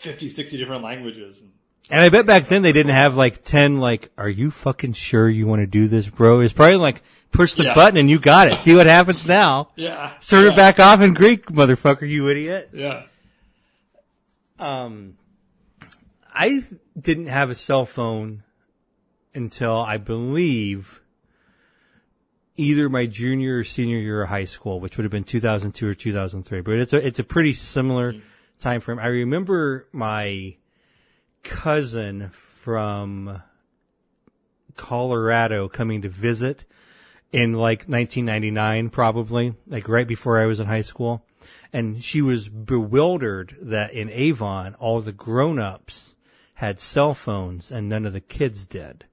50, 60 different languages. And, And I bet back then they didn't have like 10 like, are you fucking sure you want to do this, bro? It's probably like, push the Yeah. button and you got it. See what happens now. yeah, Turn yeah, it back off in Greek, motherfucker, you idiot. Yeah. Um, I didn't have a cell phone until I believe either my junior or senior year of high school, which would have been 2002 or 2003. But it's a it's a pretty similar time frame. I remember my cousin from Colorado coming to visit in like 1999, probably like right before I was in high school. And she was bewildered that in Avon, all the grown-ups had cell phones and none of the kids did.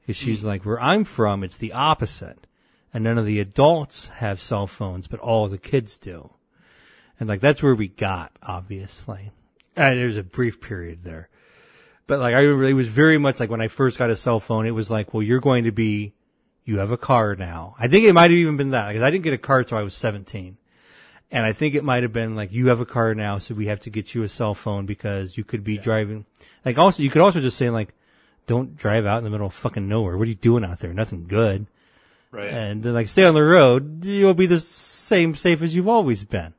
Because she's like, where I'm from, it's the opposite. And none of the adults have cell phones, but all the kids do. And like, that's where we got, obviously. Uh, there's a brief period there. But like, I remember it was very much like when I first got a cell phone, it was like, well, you're going to be, you have a car now. I think it might have even been that, because I didn't get a car until I was 17. And I think it might have been like, you have a car now, so we have to get you a cell phone because you could be driving. Like also, you could also just say like, don't drive out in the middle of fucking nowhere. What are you doing out there? Nothing good. Right. And then like, stay on the road. You'll be the same safe as you've always been.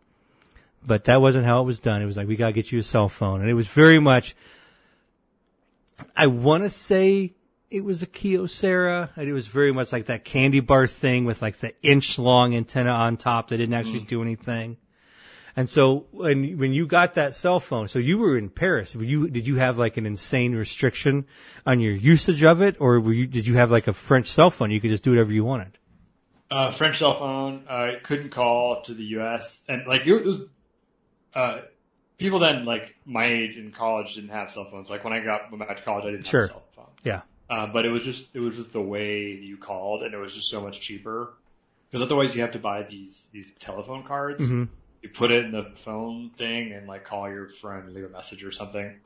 But that wasn't how it was done. It was like, we gotta get you a cell phone. And it was very much, I want to say it was a Kyocera, and it was very much like that candy bar thing with like the inch long antenna on top that didn't actually do anything. And so when when you got that cell phone, so you were in Paris. Were you did you have like an insane restriction on your usage of it, or were you did you have like a French cell phone? You could just do whatever you wanted. Uh, French cell phone. I couldn't call to the U.S. and like it was. Uh, people then like my age in college didn't have cell phones. Like when I got went back to college, I didn't Sure. have a cell phone. Yeah, Uh, but it was just it was just the way you called, and it was just so much cheaper. Because otherwise, you have to buy these these telephone cards. Mhm. You put it in the phone thing and like call your friend, leave a message or something.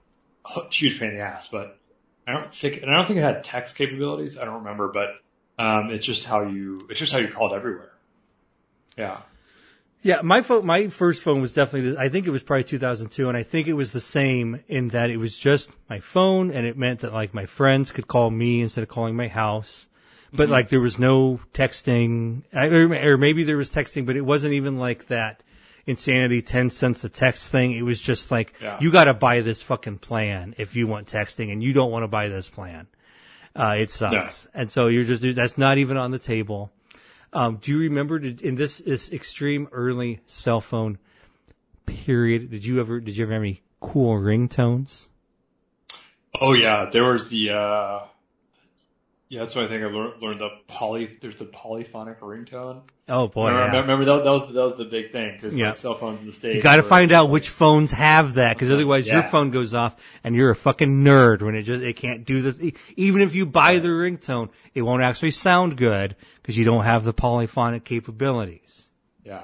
Huge pain in the ass, but I don't think and I don't think it had text capabilities. I don't remember, but um, it's just how you it's just how you called everywhere. Yeah. Yeah. My phone, my first phone was definitely. The, I think it was probably 2002, and I think it was the same in that it was just my phone, and it meant that like my friends could call me instead of calling my house. But like there was no texting, I- or, or maybe there was texting, but it wasn't even like that. insanity 10 cents a text thing. It was just like, Yeah. you gotta buy this fucking plan if you want texting and you don't want to buy this plan. Uh, it sucks. And so you're just, that's not even on the table. Um, do you remember did, in this, this extreme early cell phone period, did you ever, did you ever have any cool ringtones? Oh yeah, there was the. uh Yeah, that's I think I learned. Learned the poly. There's the polyphonic ringtone. Oh boy. remember, yeah. remember that, that was that was the big thing because Yeah. like cell phones in the states. You got to find out which phones have that, because otherwise your phone goes off and you're a fucking nerd when it just it can't do the. Even if you buy the ringtone, it won't actually sound good because you don't have the polyphonic capabilities. Yeah.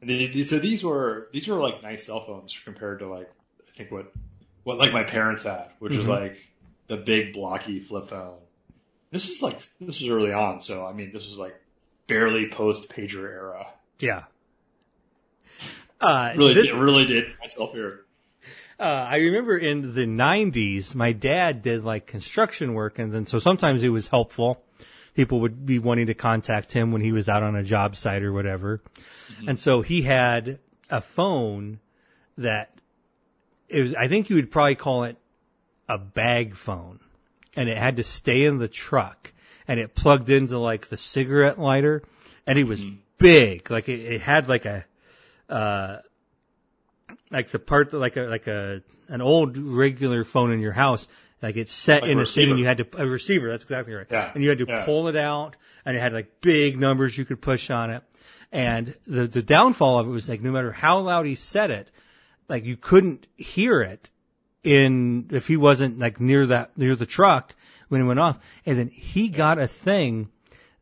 And the- the- so these were these were like nice cell phones compared to like I think what what like my parents had, which was Mhm. like the big blocky flip phone. This is like this is early on, so I mean this was like barely post pager era. Yeah. Uh, Really, this- did, really did myself here. Uh, I remember in the '90s, my dad did like construction work, and then so sometimes it was helpful. People would be wanting to contact him when he was out on a job site or whatever, and so he had a phone that it was. I think you would probably call it a bag phone, and it had to stay in the truck, and it plugged into like the cigarette lighter, and it was mm-hmm. big, like it, it had like a uh, like the part that like a like a an old regular phone in your house like it's set Like in a a thing and you had to a receiver that's exactly right. Yeah, and you had to yeah. pull it out and it had like big numbers you could push on it. And the the downfall of it was like no matter how loud he said it like you couldn't hear it in if he wasn't like near that near the truck when it went off and then he got a thing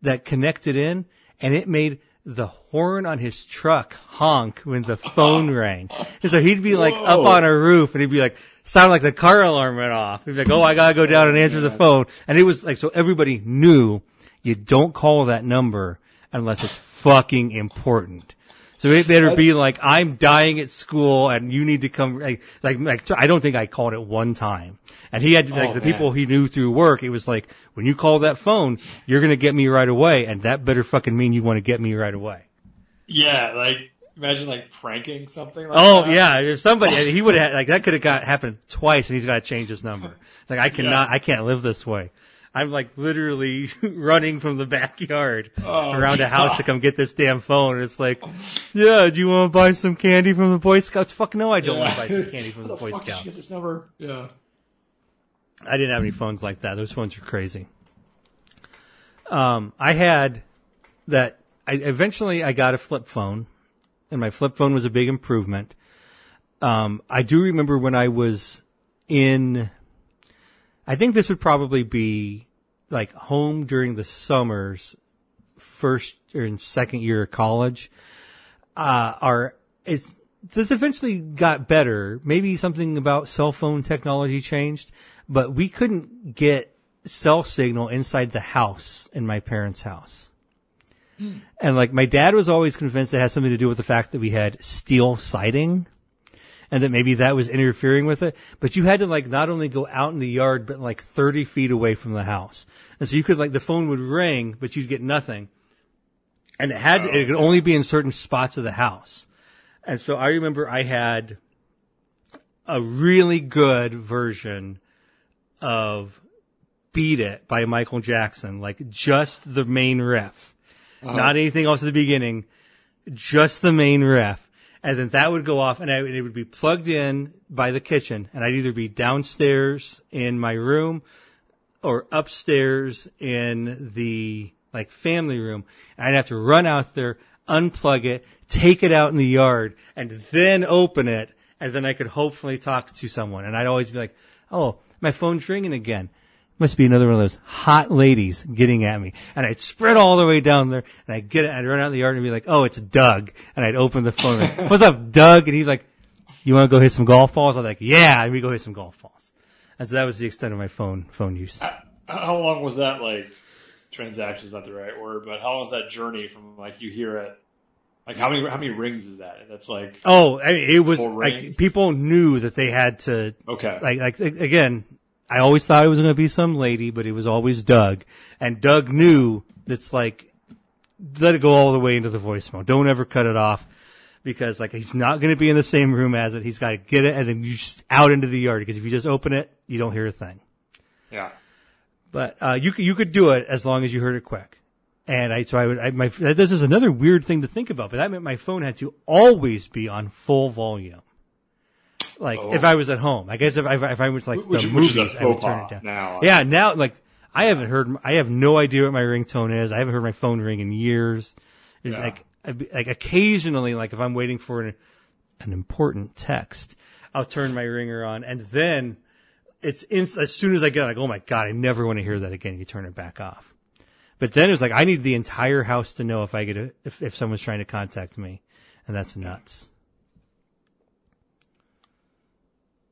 that connected in and it made the horn on his truck honk when the phone rang. And so he'd be like up on a roof and he'd be like, sound like the car alarm went off. He'd be like, oh, I gotta go down and answer the phone. And it was like, so everybody knew you don't call that number unless it's fucking important. So it better be like, I'm dying at school and you need to come, like, like, like I don't think I called it one time. And he had, like, Oh, the man. people he knew through work, it was like, when you call that phone, you're gonna get me right away, and that better fucking mean you want to get me right away. Yeah, like imagine like pranking something. like Oh that. yeah, if somebody, he would have, like, that could have got, happened twice and he's gotta change his number. It's like, I cannot, I can't live this way. I'm like literally running from the backyard Oh, around a house to come get this damn phone. And it's like, yeah, do you want to buy some candy from the Boy Scouts? Fuck no, I don't want to buy some candy from the the Boy you get Scouts. this number? Yeah. I didn't have any phones like that. Those phones are crazy. Um, I had that. I eventually I got a flip phone, and my flip phone was a big improvement. Um, I do remember when I was in. I think this would probably be like home during the summers, first or in second year of college. Uh, our it's this eventually got better. Maybe something about cell phone technology changed, but we couldn't get cell signal inside the house in my parents' house. And like my dad was always convinced it had something to do with the fact that we had steel siding and that maybe that was interfering with it. But you had to like not only go out in the yard, but like 30 feet away from the house. And so you could like, the phone would ring, but you'd get nothing. And it had, it could oh. only be in certain spots of the house. And so I remember I had a really good version of Beat It by Michael Jackson, like just the main riff. Uh-huh. Not anything else at the beginning, just the main riff. And then that would go off and, I, and it would be plugged in by the kitchen and I'd either be downstairs in my room or upstairs in the like family room. And I'd have to run out there, unplug it, take it out in the yard and then open it. And then I could hopefully talk to someone. And I'd always be like, Oh, my phone's ringing again. Must be another one of those hot ladies getting at me. And I'd spread all the way down there and I'd get it, I'd run out in the yard and be like, Oh, it's Doug. And I'd open the phone like, What's up, Doug? And he's like, You want to go hit some golf balls? I'm like, Yeah. And we go hit some golf balls. And so that was the extent of my phone, phone use. How long was that like? Transaction is not the right word, but how long was that journey from like you hear it? Like how many how many rings is that? That's like Oh, I mean, it was like people knew that they had to okay. like like again. I always thought it was going to be some lady, but it was always Doug, and Doug knew that's like let it go all the way into the voicemail. Don't ever cut it off. because like he's not going to be in the same room as it. He's got to get it and then you just out into the yard because if you just open it, you don't hear a thing. Yeah. But uh, you could you could do it as long as you heard it quick. And I so I would I, my this is another weird thing to think about, but that meant my phone had to always be on full volume. Like Oh. if I was at home, I guess if I if I was like Which- the movies, I would turn it down. now, yeah, obviously. now like I haven't heard, I have no idea what my ringtone is. I haven't heard my phone ring in years. Yeah. Like like occasionally, like if I'm waiting for an an important text, I'll turn my ringer on, and then it's inst- as soon as I get it, like, oh my god, I never want to hear that again. You turn it back off. But then it was like I need the entire house to know if I get a, if if someone's trying to contact me, and that's nuts.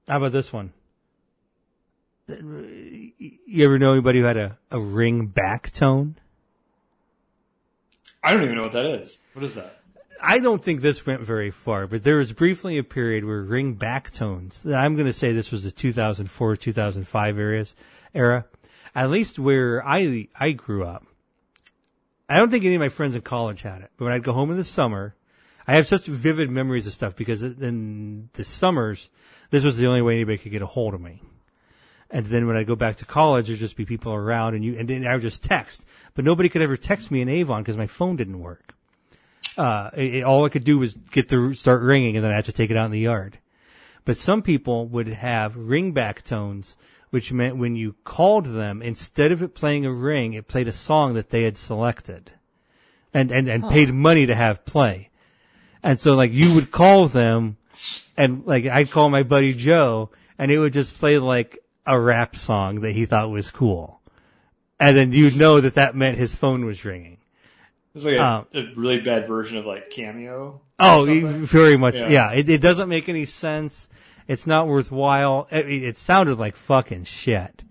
How about this one? You ever know anybody who had a, a ring back tone? I don't even know what that is. What is that? I don't think this went very far, but there was briefly a period where ring back tones. I'm going to say this was the 2004 2005 areas era, at least where I I grew up. I don't think any of my friends in college had it, but when I'd go home in the summer, I have such vivid memories of stuff because in the summers, this was the only way anybody could get a hold of me. And then when I go back to college, there'd just be people around, and you and then I would just text, but nobody could ever text me in Avon because my phone didn't work uh, it, it- all I could do was get the start ringing, and then I had to take it out in the yard. But some people would have ringback tones, which meant when you called them, instead of it playing a ring, it played a song that they had selected, and and and paid money to have play. And so like you would call them, and like I'd call my buddy Joe, and it would just play like a rap song that he thought was cool, and then you'd know that that meant his phone was ringing. It's like a, Um, a really bad version of like Cameo. Oh, very much. Yeah, Yeah. it, it doesn't make any sense. It's not worthwhile. I mean, it sounded like fucking shit.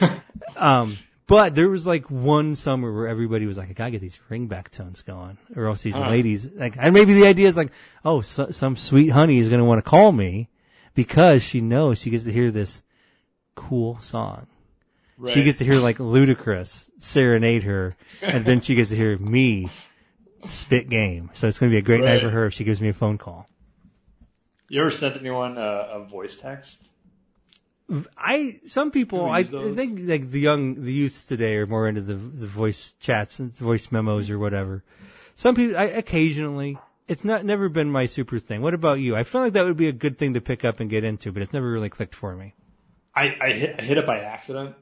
um, but there was like one summer where everybody was like, I gotta get these ringback tones going, or else these Huh. ladies, like, and maybe the idea is like, oh, so, some sweet honey is gonna want to call me because she knows she gets to hear this cool song. Right. She gets to hear like Ludacris serenade her, and then she gets to hear me spit game. So it's going to be a great night for her if she gives me a phone call. You ever sent anyone a, a voice text? I some people Can I those? think like the young the youths today are more into the the voice chats and voice memos or whatever. Some people I occasionally it's not never been my super thing. What about you? I feel like that would be a good thing to pick up and get into, but it's never really clicked for me. I, I hit I hit it by accident.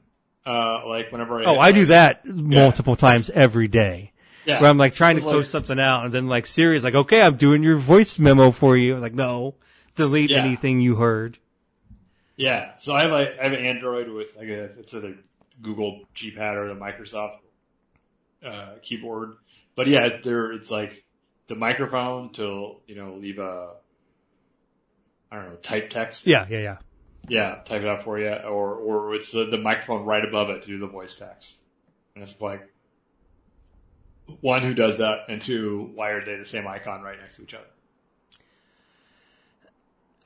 Uh, like whenever I Oh, I do that multiple times every day. Yeah. Where I'm like trying to It's like- close something out, and then like Siri's like, "Okay, I'm doing your voice memo for you." I'm like, no, delete Yeah. anything you heard. Yeah. So I have like I have an Android with like a it's either Google Gboard or the Microsoft uh, keyboard. But yeah, there it's like the microphone to you know leave a I don't know type text. Yeah, yeah, yeah. Yeah, type it out for you, or or it's the, the microphone right above it to do the voice text. And it's like one who does that, and two why are they the same icon right next to each other?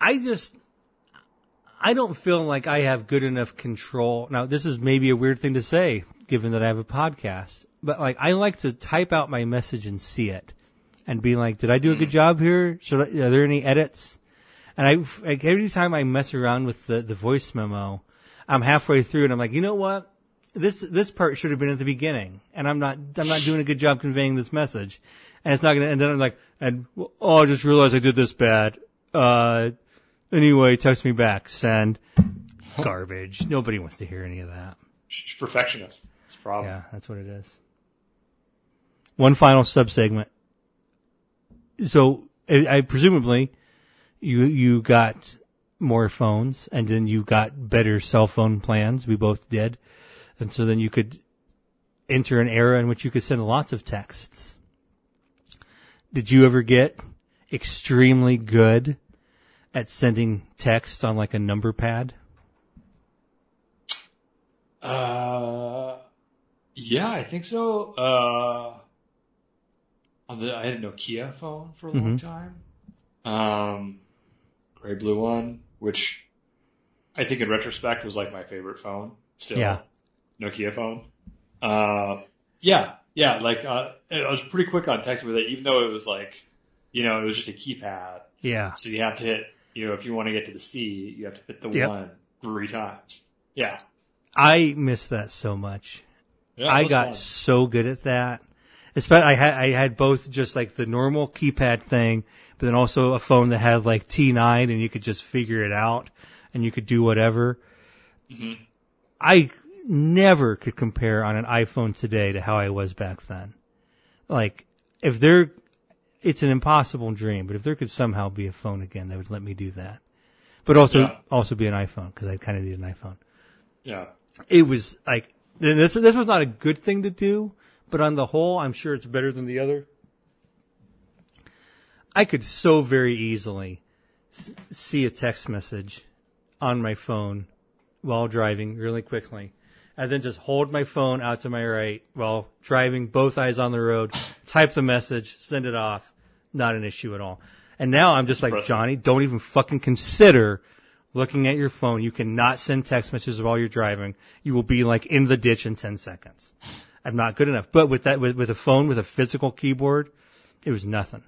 I just, I don't feel like I have good enough control. Now, this is maybe a weird thing to say, given that I have a podcast, but like, I like to type out my message and see it and be like, did I do a good job here? Should I, are there any edits? And I, like, every time I mess around with the, the voice memo, I'm halfway through and I'm like, you know what? This, this part should have been at the beginning and I'm not, I'm not doing a good job conveying this message. And it's not gonna, and then I'm like, and, oh, I just realized I did this bad. Uh, Anyway, text me back. Send garbage. Nobody wants to hear any of that. She's perfectionist. It's a problem. Yeah, that's what it is. One final subsegment. So, I, I presumably you you got more phones, and then you got better cell phone plans. We both did, and so then you could enter an era in which you could send lots of texts. Did you ever get extremely good at sending text on like a number pad? Uh, yeah, I think so. Uh, on the, I had a Nokia phone for a long Mhm. time. Um, gray blue one, which I think in retrospect was like my favorite phone. Still, Yeah. Nokia phone. Uh, yeah, yeah, like uh, I was pretty quick on texting with it, even though it was like you know, it was just a keypad. Yeah. So you have to hit, you know, if you want to get to the C, you have to hit the Yep. one three times. Yeah. I miss that so much. yeah I got fun. so good at that. Especially, I had I had both just like the normal keypad thing, but then also a phone that had like T9, and you could just figure it out, and you could do whatever. Mm-hmm. I never could compare on an iPhone today to how I was back then. Like, if there, it's an impossible dream, but if there could somehow be a phone again that would let me do that, but also Yeah. also be an iPhone because I kind of need an iPhone Yeah. it was like this. This was not a good thing to do, but on the whole, I'm sure it's better than the other. I could so very easily see a text message on my phone while driving really quickly, and then just hold my phone out to my right while driving, both eyes on the road, type the message, send it off. Not an issue at all. And now I'm just like Johnny. Don't even fucking consider looking at your phone. You cannot send text messages while you're driving. You will be like in the ditch in 10 seconds. I'm not good enough. But with that, with, with a phone with a physical keyboard, it was nothing.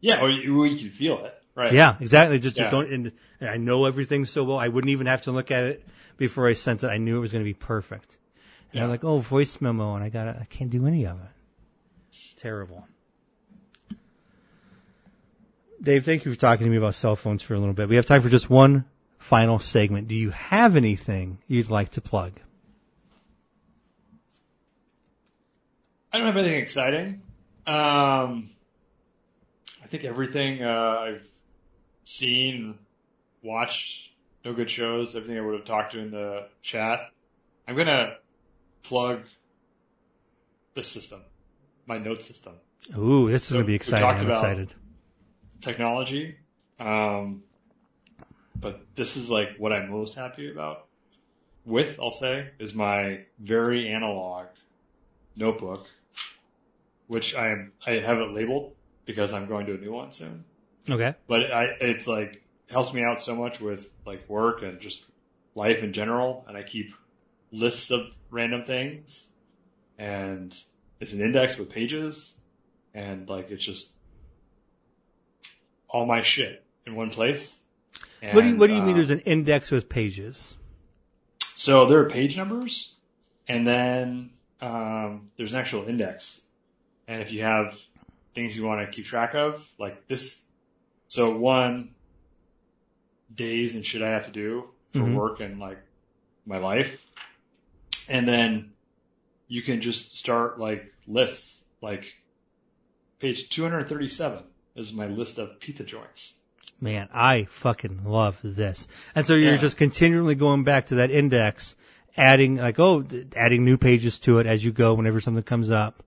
Yeah. Or you, or you can feel it. Right. Yeah, exactly. Just, just don't, and, and I know everything so well. I wouldn't even have to look at it before I sent it. I knew it was going to be perfect. And I'm like, oh, voice memo, and I got I can't do any of it. Terrible. Dave, thank you for talking to me about cell phones for a little bit. We have time for just one final segment. Do you have anything you'd like to plug? I don't have anything exciting. Um, I think everything uh, I've seen, watched, no good shows, everything I would have talked to in the chat. I'm gonna plug this system, my note system, Ooh, this is So going to be we exciting. talked I'm about- excited. technology. Um, but this is like what I'm most happy about with, I'll say, is my very analog notebook, which I am, I have it labeled because I'm going to a new one soon. Okay. But I, it's like, helps me out so much with like work and just life in general. And I keep lists of random things and it's an index with pages and like it's just all my shit in one place. what do you, what do you mean uh, there's an index with pages? so there are page numbers, and then um, there's an actual index. And if you have things you want to keep track of, like this, so one, days and shit I have to do for Mhm. work and like my life, and then you can just start like lists. Like page 237 is my list of pizza joints. Man, I fucking love this. And so you're Yeah. just continually going back to that index, adding like, oh, adding new pages to it as you go whenever something comes up.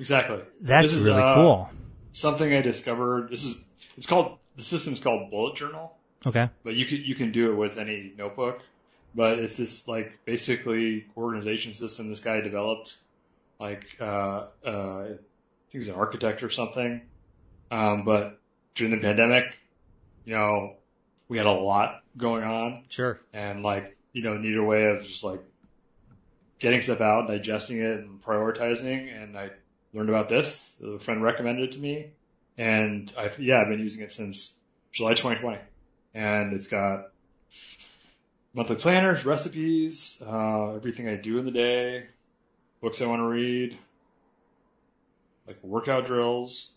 Exactly. That's This is, really uh, cool. Something I discovered. This is it's called the system's called Bullet Journal. Okay. but you can you can do it with any notebook. But it's this like basically organization system this guy developed. Like uh, uh, I think he's an architect or something. Um, but during the pandemic, you know, we had a lot going on, Sure. and like you know needed a way of just like getting stuff out, digesting it, and prioritizing. And I learned about this. A friend recommended it to me, and I've yeah I've been using it since July 2020, and it's got monthly planners, recipes, uh, everything I do in the day, books I want to read, like workout drills,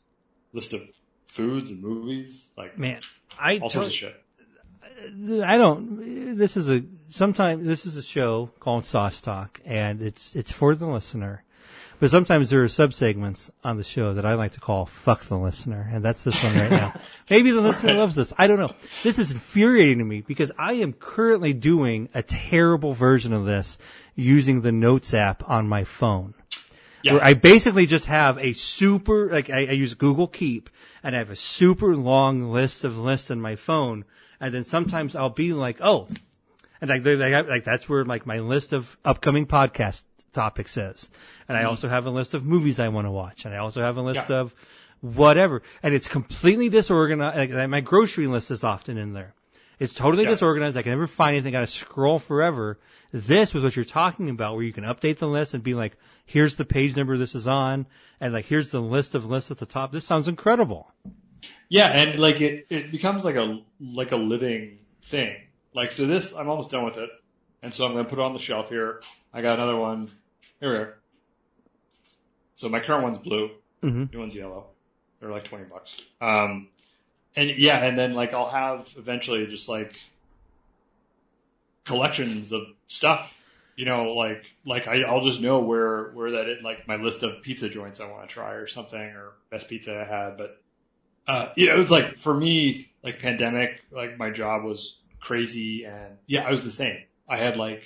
list of foods and movies, like Man, I all sorts of shit. I don't. This is a sometimes this is a show called Sauce Talk, and it's it's for the listener. But sometimes there are subsegments on the show that I like to call "fuck the listener," and that's this one right now. Maybe the listener loves this. I don't know. This is infuriating to me because I am currently doing a terrible version of this using the Notes app on my phone. Yeah. Where I basically just have a super, like I, I use Google Keep and I have a super long list of lists in my phone. And then sometimes I'll be like, oh, and like, they- they- like that's where like my list of upcoming podcast topics is. And I mm-hmm. also have a list of movies I want to watch. And I also have a list Yeah. of whatever. And it's completely disorganized. Like, my grocery list is often in there. It's totally Yeah. disorganized. I can never find anything. I gotta scroll forever. This was what you're talking about, where you can update the list and be like, here's the page number this is on, and like, here's the list of lists at the top. This sounds incredible. Yeah, and like it, it becomes like a like a living thing. Like so, this I'm almost done with it, and so I'm gonna put it on the shelf here. I got another one. Here we are. So my current one's blue. Mhm. New one's yellow. They're like twenty bucks. Um, and yeah, and then like I'll have eventually just like collections of stuff. You know, like like I, I'll just know where where that it, like my list of pizza joints I want to try or something or best pizza I had. But uh, you know, it's like for me, like pandemic, like my job was crazy, and yeah, I was the same. I had like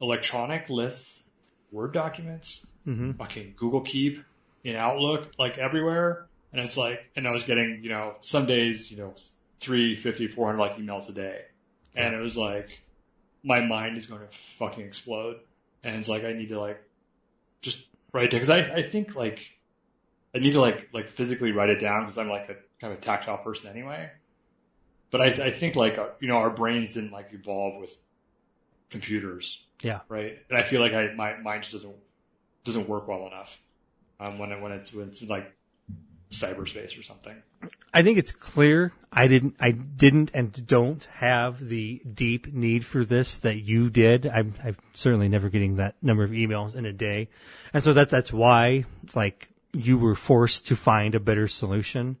electronic lists, Word documents, Mm-hmm. fucking Google Keep in Outlook, like everywhere. And it's like, and I was getting, you know, some days, you know, 350, 400 like emails a day. And it was like, my mind is going to fucking explode. And it's like, I need to like, just write it down. Cause I, I think like, I need to like, like physically write it down because I'm like a kind of a tactile person anyway. But I, I think like, uh, you know, our brains didn't like evolve with computers Yeah. right? And I feel like I my mind just doesn't doesn't work well enough um, when it when it's when it's like cyberspace or something. I think it's clear I didn't I didn't and don't have the deep need for this that you did. I'm I'm certainly never getting that number of emails in a day. And so that's that's why like you were forced to find a better solution.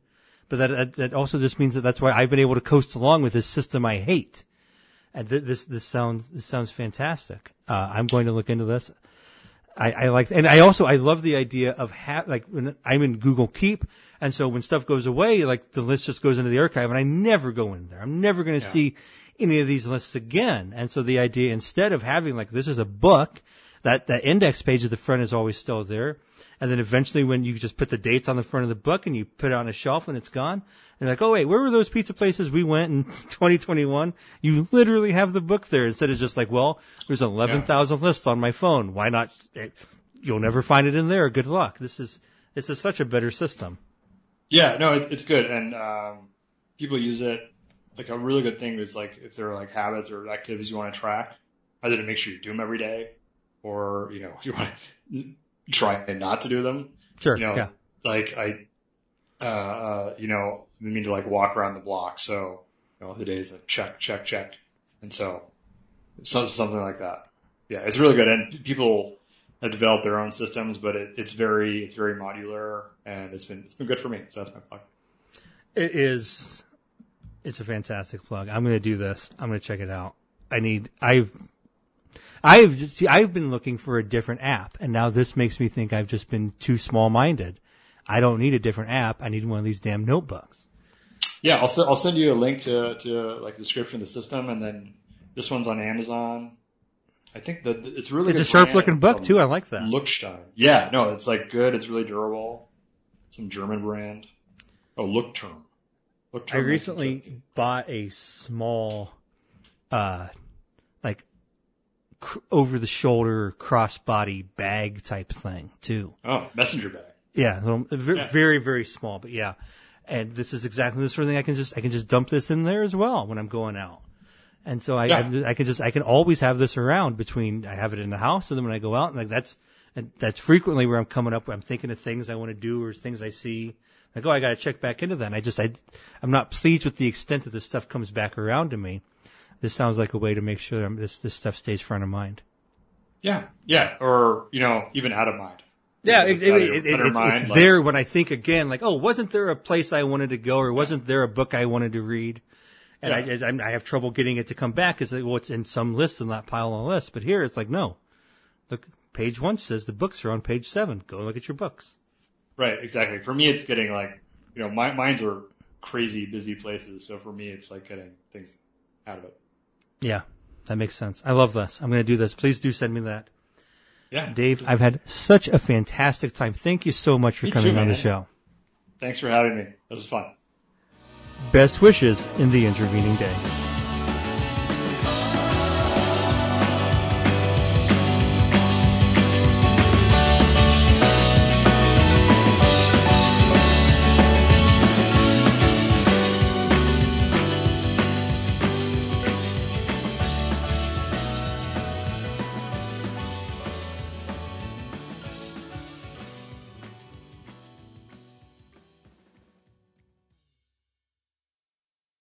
But that that also just means that that's why I've been able to coast along with this system I hate. And th- this this sounds this sounds fantastic. Uh, I'm going to look into this. I, I like, and I also I love the idea of ha- like when I'm in Google Keep, and so when stuff goes away, like the list just goes into the archive, and I never go in there. I'm never going to see any of these lists again. And so the idea instead of having like this is a book, that that index page at the front is always still there, and then eventually when you just put the dates on the front of the book and you put it on a shelf and it's gone, and like, oh wait, where were those pizza places we went in 2021? You literally have the book there instead of just like, well, there's 11,000 lists on my phone. Why not? It, you'll never find it in there. Good luck. This is this is such a better system. Yeah, no, it, it's good, and um, people use it. Like a really good thing is like if there are like habits or activities you want to track, either to make sure you do them every day, or you know you want to try not to do them. Sure. You know, yeah. like I, uh, uh, you know, I mean to like walk around the block. So, you know, the days like check, check, check. And so, so something like that. Yeah, it's really good. And people have developed their own systems, but it, it's very, it's very modular and it's been, it's been good for me. So that's my plug. It is. It's a fantastic plug. I'm going to do this. I'm going to check it out. I need. I've. I've just, see, I've been looking for a different app, and now this makes me think I've just been too small-minded. I don't need a different app. I need one of these damn notebooks. Yeah, I'll, I'll send you a link to, to like the description of the system and then this one's on Amazon. I think that it's really It's a good sharp-looking book too. I like that. Lookstein. Yeah, no, it's like good. It's really durable. Some German brand. Oh, Leuchtturm. Leuchtturm. I recently bought a small, uh, cr- over-the-shoulder crossbody bag type thing too. Oh, messenger bag. Yeah, little, very, Yeah. very, very small, but yeah. And this is exactly the sort of thing I can just I can just dump this in there as well when I'm going out. And so I Yeah. I, I can just I can always have this around between I have it in the house and then when I go out and like that's and that's frequently where I'm coming up. I'm thinking of things I want to do or things I see. Like oh I got to check back into that. And I just I I'm not pleased with the extent that this stuff comes back around to me. This sounds like a way to make sure I'm, this this stuff stays front of mind. Yeah, yeah, or you know, even out of mind. Yeah, It's it, it, out of your- it, it, out of your it's, mind, it's like- there when I think again, like, oh, wasn't there a place I wanted to go, or wasn't there a book I wanted to read? And Yeah. I, I, I have trouble getting it to come back because well, it's in some list in that pile of lists. But here, it's like, no, look, page one says the books are on page seven. Go look at your books. Right, exactly. For me, it's getting like, you know, my, mines are crazy busy places. So for me, it's like getting things out of it. Yeah, that makes sense. I love this. I'm going to do this. Please do send me that, Yeah. Dave. I've had such a fantastic time. Thank you so much for Me coming too, on the show. Thanks for having me. This was fun. Best wishes in the intervening day.